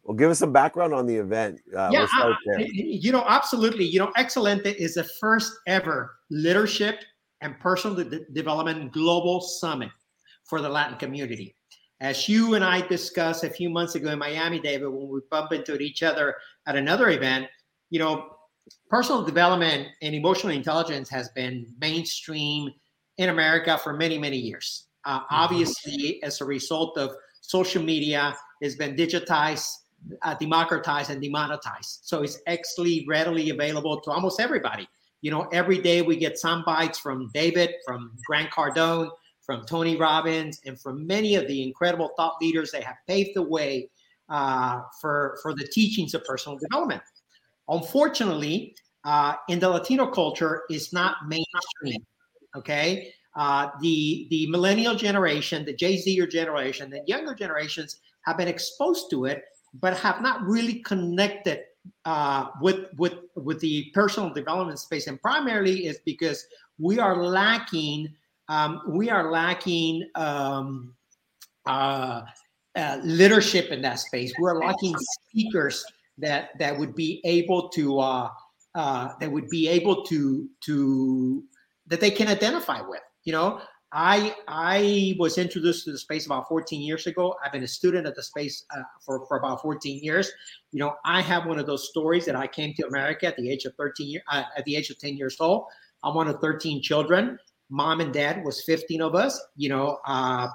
Well, give us some background on the event. Uh, yeah, we'll you know, absolutely. You know, Excelente is the first ever leadership and personal de- development global summit for the Latin community. As you and I discussed a few months ago in Miami, David, when we bumped into each other at another event, you know, personal development and emotional intelligence has been mainstream in America for many, many years. Uh, mm-hmm. Obviously, as a result of social media, has been digitized uh, democratized and demonetized. So it's actually readily available to almost everybody. You know, every day we get some bites from David, from Grant Cardone, from Tony Robbins, and from many of the incredible thought leaders that have paved the way uh, for, for the teachings of personal development. Unfortunately, uh, in the Latino culture, it's not mainstream. Okay, uh, the the millennial generation, the Jay Zer generation, the younger generations have been exposed to it, but have not really connected uh, with with with the personal development space, and primarily is because we are lacking um, we are lacking um, uh, uh, leadership in that space. We're lacking speakers that that would be able to uh, uh, that would be able to to that they can identify with. You know, I I was introduced to the space about 14 years ago. I've been a student at the space uh, for for about 14 years. You know, I have one of those stories that I came to America at the age of 13 year, uh, at the age of 10 years old. I'm one of 13 children. Mom and dad was 15 of us. You know, uh,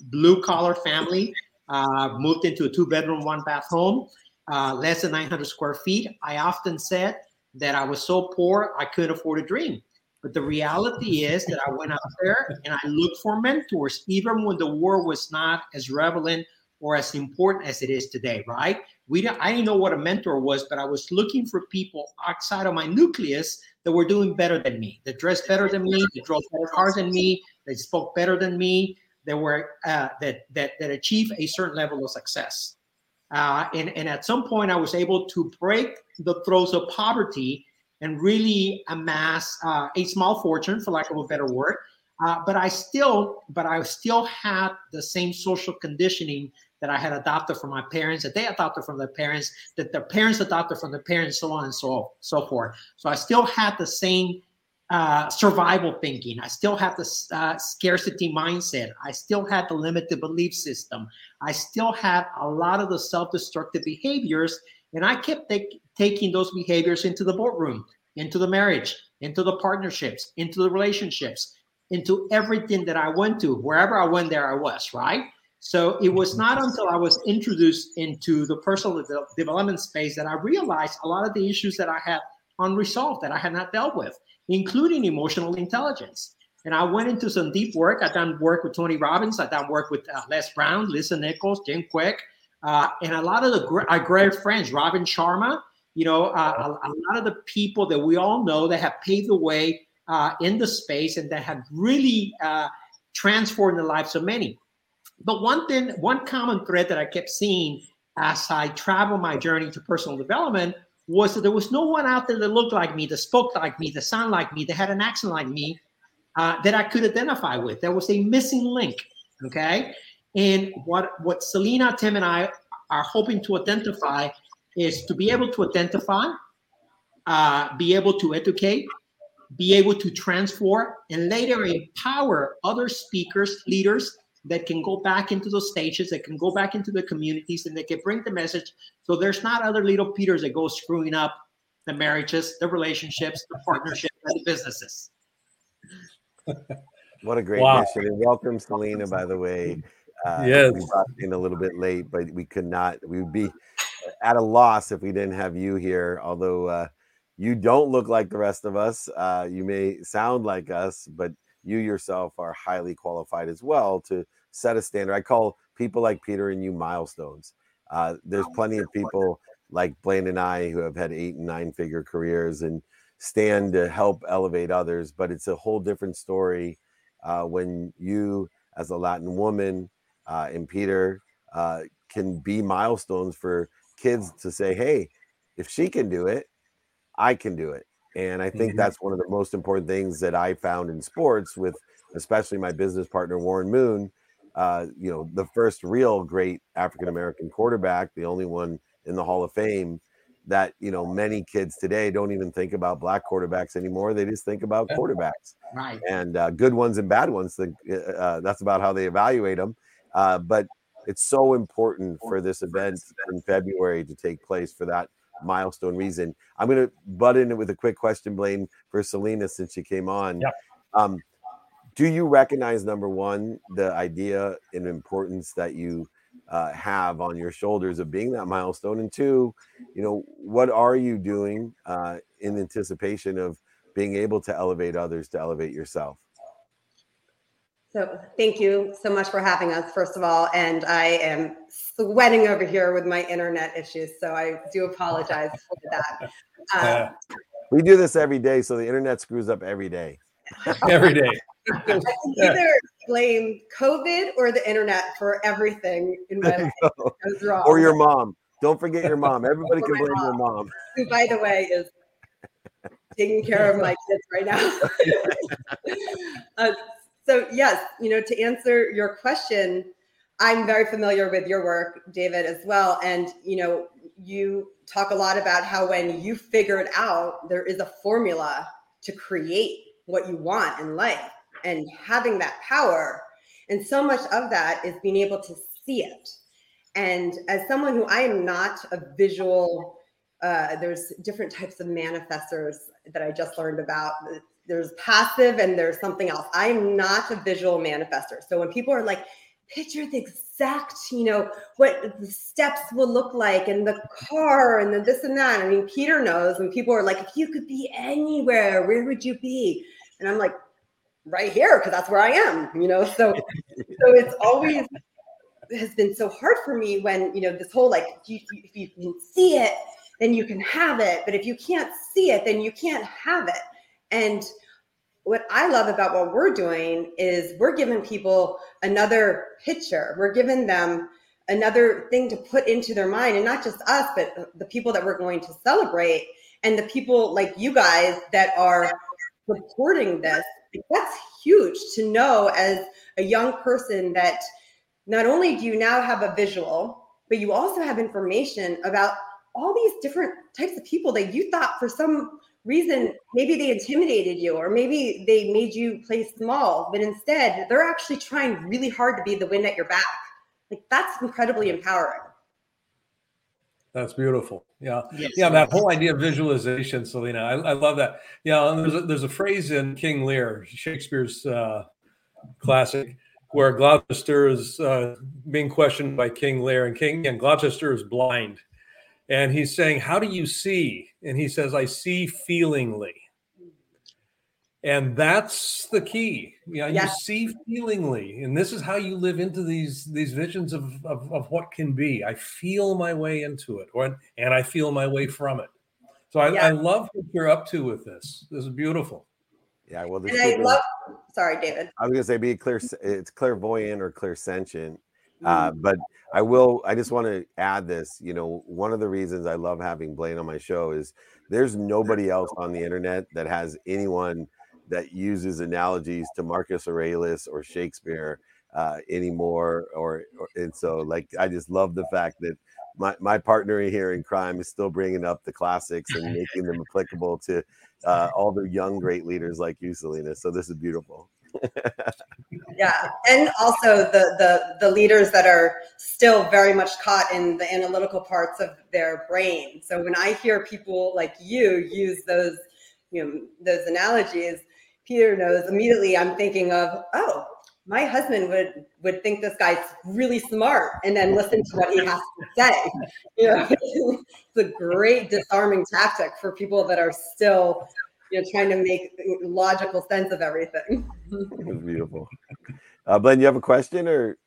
blue collar family. Uh, moved into a two bedroom, one bath home, uh, less than 900 square feet. I often said that I was so poor I couldn't afford a dream. But the reality is that I went out there and I looked for mentors, even when the war was not as relevant or as important as it is today, right? We don't, I didn't know what a mentor was, but I was looking for people outside of my nucleus that were doing better than me, that dressed better than me, that drove better cars than me, that spoke better than me, that were uh, that that that achieved a certain level of success. Uh, and and at some point, I was able to break the throes of poverty and really amass uh, a small fortune, for lack of a better word. Uh, but I still, but I still had the same social conditioning that I had adopted from my parents, that they adopted from their parents, that their parents adopted from their parents, so on and so so forth. So I still had the same uh, survival thinking. I still had the uh, scarcity mindset. I still had the limited belief system. I still had a lot of the self-destructive behaviors, and I kept take, taking those behaviors into the boardroom, into the marriage, into the partnerships, into the relationships, into everything that I went to. Wherever I went, there I was, right? So it was not until I was introduced into the personal de- development space that I realized a lot of the issues that I had unresolved, that I had not dealt with, including emotional intelligence. And I went into some deep work. I've done work with Tony Robbins. I've done work with uh, Les Brown, Lisa Nichols, Jim Kwik, uh, and a lot of the gr- our great friends, Robin Sharma, you know, uh, a, a, lot of the people that we all know that have paved the way uh, in the space and that have really uh, transformed the lives of many. But one thing, one common thread that I kept seeing as I traveled my journey to personal development was that there was no one out there that looked like me, that spoke like me, that sounded like me, that had an accent like me, uh, that I could identify with. There was a missing link. Okay. And what what Celina, Tim, and I are hoping to identify is to be able to identify, uh, be able to educate, be able to transform, and later empower other speakers, leaders that can go back into those stages, that can go back into the communities, and they can bring the message. So there's not other little Peters that go screwing up the marriages, the relationships, the partnerships, and the businesses. what a great wow. mission! And welcome, Celina. By the way, uh, yes, we brought in a little bit late, but we could not. We would be at a loss if we didn't have you here. Although uh, you don't look like the rest of us, uh, you may sound like us, but you yourself are highly qualified as well to set a standard. I call people like Peter and you milestones. Uh, there's plenty of people like Blaine and I who have had eight and nine figure careers and stand to help elevate others, but it's a whole different story uh, when you, as a Latin woman, uh, and Peter uh, can be milestones for kids to say, hey, if she can do it, I can do it. And I think mm-hmm. that's one of the most important things that I found in sports with especially my business partner Warren Moon. Uh, you know, the first real great African American quarterback, the only one in the Hall of Fame that you know many kids today don't even think about black quarterbacks anymore. They just think about quarterbacks, right? And uh, good ones and bad ones. Uh, uh, that's about how they evaluate them. Uh, but it's so important for this event in February to take place for that milestone reason. I'm going to butt in with a quick question, Blaine, for Celina since she came on. Yep. Um, do you recognize number one the idea and importance that you uh, have on your shoulders of being that milestone, and two, you know, what are you doing uh, in anticipation of being able to elevate others to elevate yourself? So thank you so much for having us, first of all. And I am sweating over here with my internet issues, so I do apologize for that. Um, we do this every day, so the internet screws up every day. every day. I can either blame COVID or the internet for everything in my life goes wrong. Or your mom. Don't forget your mom. Everybody can blame mom, your mom. Who, by the way, is taking care of my kids right now. uh, so yes, you know, to answer your question, I'm very familiar with your work, David, as well. And you know, you talk a lot about how when you figure it out, there is a formula to create what you want in life. and having that power. And so much of that is being able to see it. And as someone who I am not a visual, uh, there's different types of manifestors that I just learned about. There's passive and there's something else. I am not a visual manifester. So when people are like, picture the exact, you know, what the steps will look like and the car and the this and that. I mean, Peter knows when people are like, if you could be anywhere, where would you be? And I'm like, right here, because that's where I am, you know. So so it's always has been so hard for me when you know this whole like if you, if you can see it then you can have it but if you can't see it then you can't have it and what I love about what we're doing is we're giving people another picture. We're giving them another thing to put into their mind, and not just us, but the people that we're going to celebrate, and the people like you guys that are supporting this. That's huge to know as a young person that not only do you now have a visual, but you also have information about all these different types of people that you thought for some reason maybe they intimidated you or maybe they made you play small but instead they're actually trying really hard to be the wind at your back. Like that's incredibly empowering. That's beautiful. Yeah. Yes. yeah that whole idea of visualization celina i, I love that. Yeah there's a, there's a phrase in king lear shakespeare's uh, classic where gloucester is uh, being questioned by king lear and king and gloucester is blind and he's saying, How do you see? And he says, I see feelingly. And that's the key. You know, you see feelingly. And this is how you live into these these visions of, of, of what can be. I feel my way into it, or and I feel my way from it. So I, I love what you're up to with this. This is beautiful. Yeah, well, and I love. Sorry, David. I was gonna say be clear. It's clairvoyant or clairsentient, uh, mm. but I will. I just want to add this. You know, one of the reasons I love having Blaine on my show is there's nobody else on the internet that has anyone that uses analogies to Marcus Aurelius or Shakespeare uh, anymore. Or, or and so like I just love the fact that my, my partner here in crime is still bringing up the classics and making them applicable to uh, all the young great leaders like you, Celina. So this is beautiful yeah and also the the the leaders that are still very much caught in the analytical parts of their brain. So when i hear people like you use those you know those analogies peter knows immediately i'm thinking of oh my husband would would think this guy's really smart and then listen to what he has to say. You know it's a great disarming tactic for people that are still you know, trying to make logical sense of everything. It's beautiful. Uh, Glenn, you have a question or?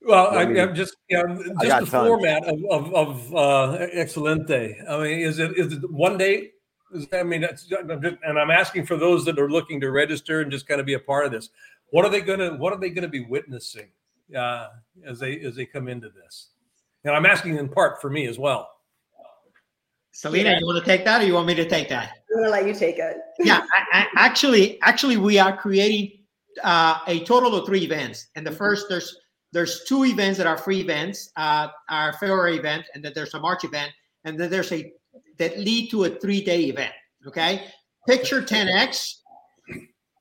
Well, I, am just you know, just the tons. format of of, of uh, Excelente. I mean, is it is it one day? Is, I mean, that's I'm just, and I'm asking for those that are looking to register and just kind of be a part of this. What are they gonna What are they gonna be witnessing uh, as they as they come into this? And I'm asking in part for me as well. Celina, yeah. you want to take that, or you want me to take that? I'm going to let you take it. yeah, I, I, actually, actually, we are creating uh, a total of three events, and the mm-hmm. first there's there's two events that are free events, uh, our February event, and then there's a March event, and then there's a that lead to a three day event. Okay, picture 10x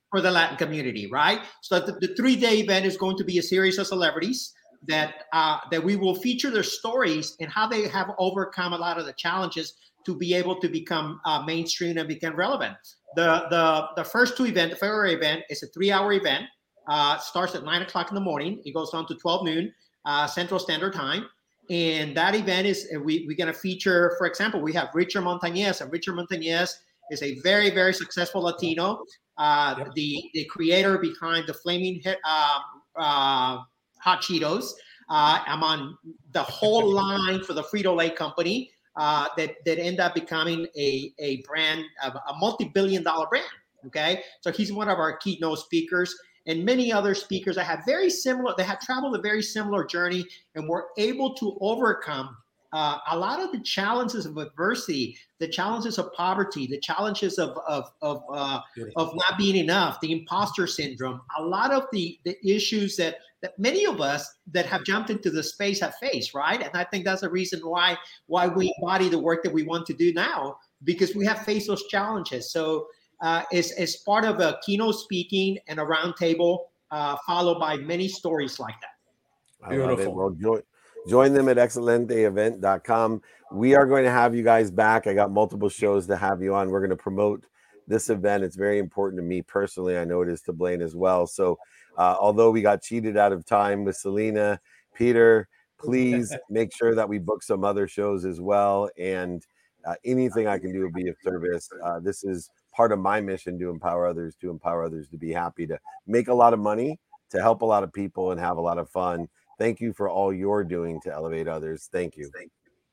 for the Latin community, right? So the, the three day event is going to be a series of celebrities that uh, that we will feature their stories and how they have overcome a lot of the challenges to be able to become uh, mainstream and become relevant. The the the first two event, the February event, is a three hour event. Uh, starts at nine o'clock in the morning. It goes on to twelve noon uh, Central Standard Time. And that event is uh, we, we're going to feature, for example, we have Richard Montañez, and Richard Montañez is a very, very successful Latino, uh, yep. the, the creator behind the Flamin' Hot, uh, uh, hot Cheetos. Uh, I'm on the whole line for the Frito Lay company uh, that that end up becoming a a brand, a multi-billion dollar brand. Okay, so he's one of our keynote speakers, and many other speakers that have very similar. They have traveled a very similar journey, and were able to overcome uh, a lot of the challenges of adversity, the challenges of poverty, the challenges of of of, uh, of not being enough, the imposter syndrome, a lot of the the issues that that many of us that have jumped into the space have faced, right? And I think that's the reason why why we embody the work that we want to do now because we have faced those challenges. So uh, is, is part of a keynote speaking and a roundtable, uh, followed by many stories like that. I love it. Well, join, join them at excelenteevent.com. We are going to have you guys back. I got multiple shows to have you on. We're going to promote this event. It's very important to me personally. I know it is to Blaine as well. So, uh, although we got cheated out of time with Selena, Peter, please make sure that we book some other shows as well. And uh, anything I can do will be of service. Uh, this is part of my mission to empower others, to empower others to be happy, to make a lot of money, to help a lot of people, and have a lot of fun. Thank you for all you're doing to elevate others. Thank you.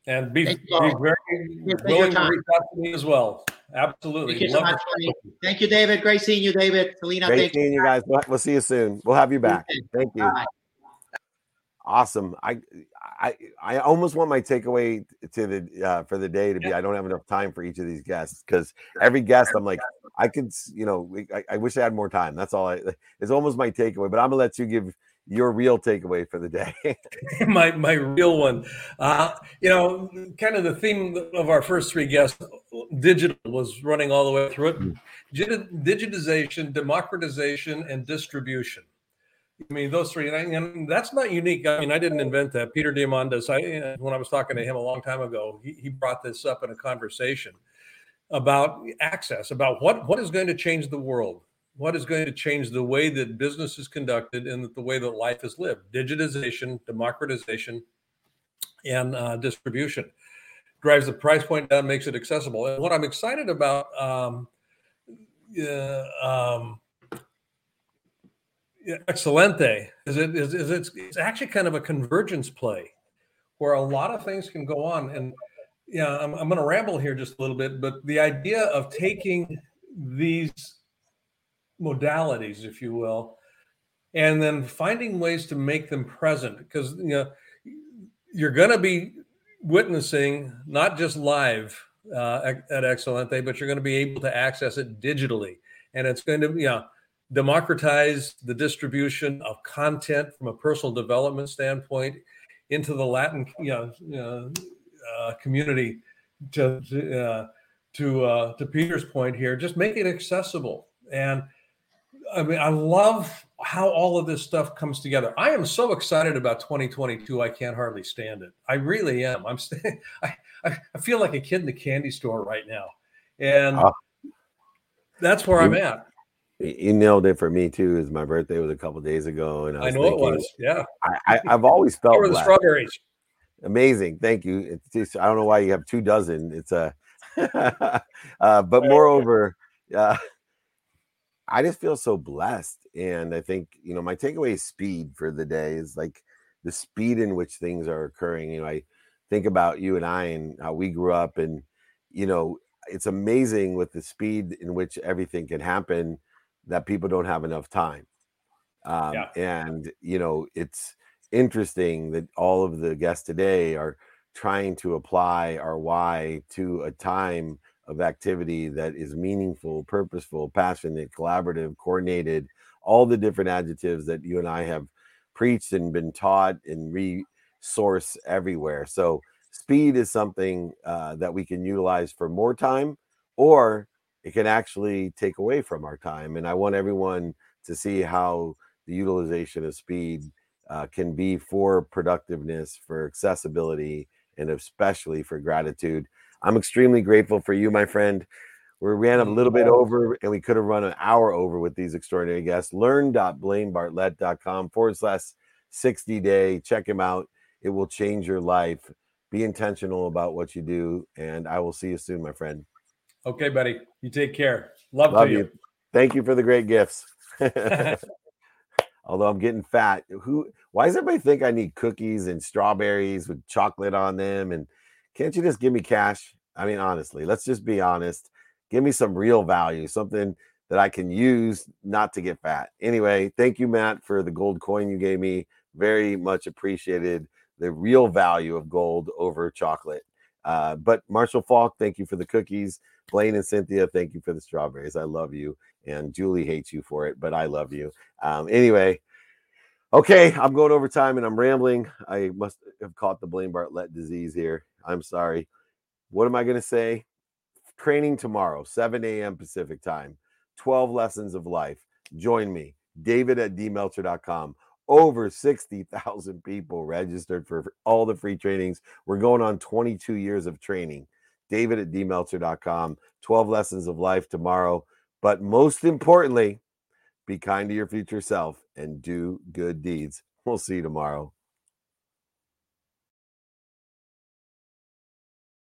And be, be very willing to reach out to me as well. Absolutely. Thank you so much. Thank you, David. Great seeing you, David. Celina, Great thank seeing you guys. We'll, we'll see you soon. We'll have you back. Thank you. Bye. Awesome. I I I almost want my takeaway to the uh, for the day to be I don't have enough time for each of these guests because every guest I'm like I could you know I, I wish I had more time. That's all. I it's almost my takeaway. But I'm gonna let you give your real takeaway for the day. my my real one. Uh, you know, kind of the theme of our first three guests, digital was running all the way through it. Mm. Digitization, democratization, and distribution. I mean, those three, and, I, and, that's not unique. I mean, I didn't invent that. Peter Diamandis, I when I was talking to him a long time ago, he, he brought this up in a conversation about access, about what what is going to change the world, what is going to change the way that business is conducted and the way that life is lived. Digitization, democratization, and uh, distribution drives the price point down, makes it accessible. And what I'm excited about. Um, uh, um, Excelente is it is, is it's, it's actually kind of a convergence play where a lot of things can go on and yeah I'm, I'm going to ramble here just a little bit but the idea of taking these modalities if you will and then finding ways to make them present because you know you're going to be witnessing not just live uh, at, Excelente, but you're going to be able to access it digitally and it's going to you know democratize the distribution of content from a personal development standpoint into the Latin you know, you know uh, community. To to uh, to, uh, to Peter's point here, just make it accessible. And I mean, I love how all of this stuff comes together. I am so excited about 2022. I can't hardly stand it. I really am. I'm. St- I, I feel like a kid in the candy store right now, and uh, that's where I'm at you nailed it for me too. Is my birthday was a couple days ago, and I, I know thinking, it was. Yeah, I, I have always felt the strawberries. Amazing, thank you. It's just, I don't know why you have two dozen. It's a, uh, but moreover, uh, I just feel so blessed, and I think you know my takeaway is speed for the day is like the speed in which things are occurring. You know, I think about you and I and how we grew up, and you know, it's amazing with the speed in which everything can happen that people don't have enough time. Um, yeah. And, you know, it's interesting that all of the guests today are trying to apply our why to a time of activity that is meaningful, purposeful, passionate, collaborative, coordinated, all the different adjectives that you and I have preached and been taught and resource everywhere. So, speed is something uh, that we can utilize for more time or it can actually take away from our time. And I want everyone to see how the utilization of speed uh, can be for productiveness, for accessibility, and especially for gratitude. I'm extremely grateful for you, my friend. We ran a little bit over and we could have run an hour over with these extraordinary guests. Learn.blainebartlett.com forward slash 60 day. Check him out. It will change your life. Be intentional about what you do. And I will see you soon, my friend. Okay, buddy. You take care. Love, Love you. you. Thank you for the great gifts. Although I'm getting fat. Who why does everybody think I need cookies and strawberries with chocolate on them? And can't you just give me cash? I mean, honestly, let's just be honest. Give me some real value, something that I can use not to get fat. Anyway, thank you, Matt, for the gold coin you gave me. Very much appreciated the real value of gold over chocolate. Uh, but Marshall Falk, thank you for the cookies. Blaine and Cynthia, thank you for the strawberries. I love you. And Julie hates you for it, but I love you. Um, anyway, okay, I'm going over time and I'm rambling. I must have caught the Blaine Bartlett disease here. I'm sorry. What am I going to say? Training tomorrow, 7 a.m. Pacific time, 12 lessons of life. Join me, David at dmeltzer.com. Over 60,000 people registered for all the free trainings. We're going on 22 years of training. David at dmeltzer.com. 12 lessons of life tomorrow. But most importantly, be kind to your future self and do good deeds. We'll see you tomorrow.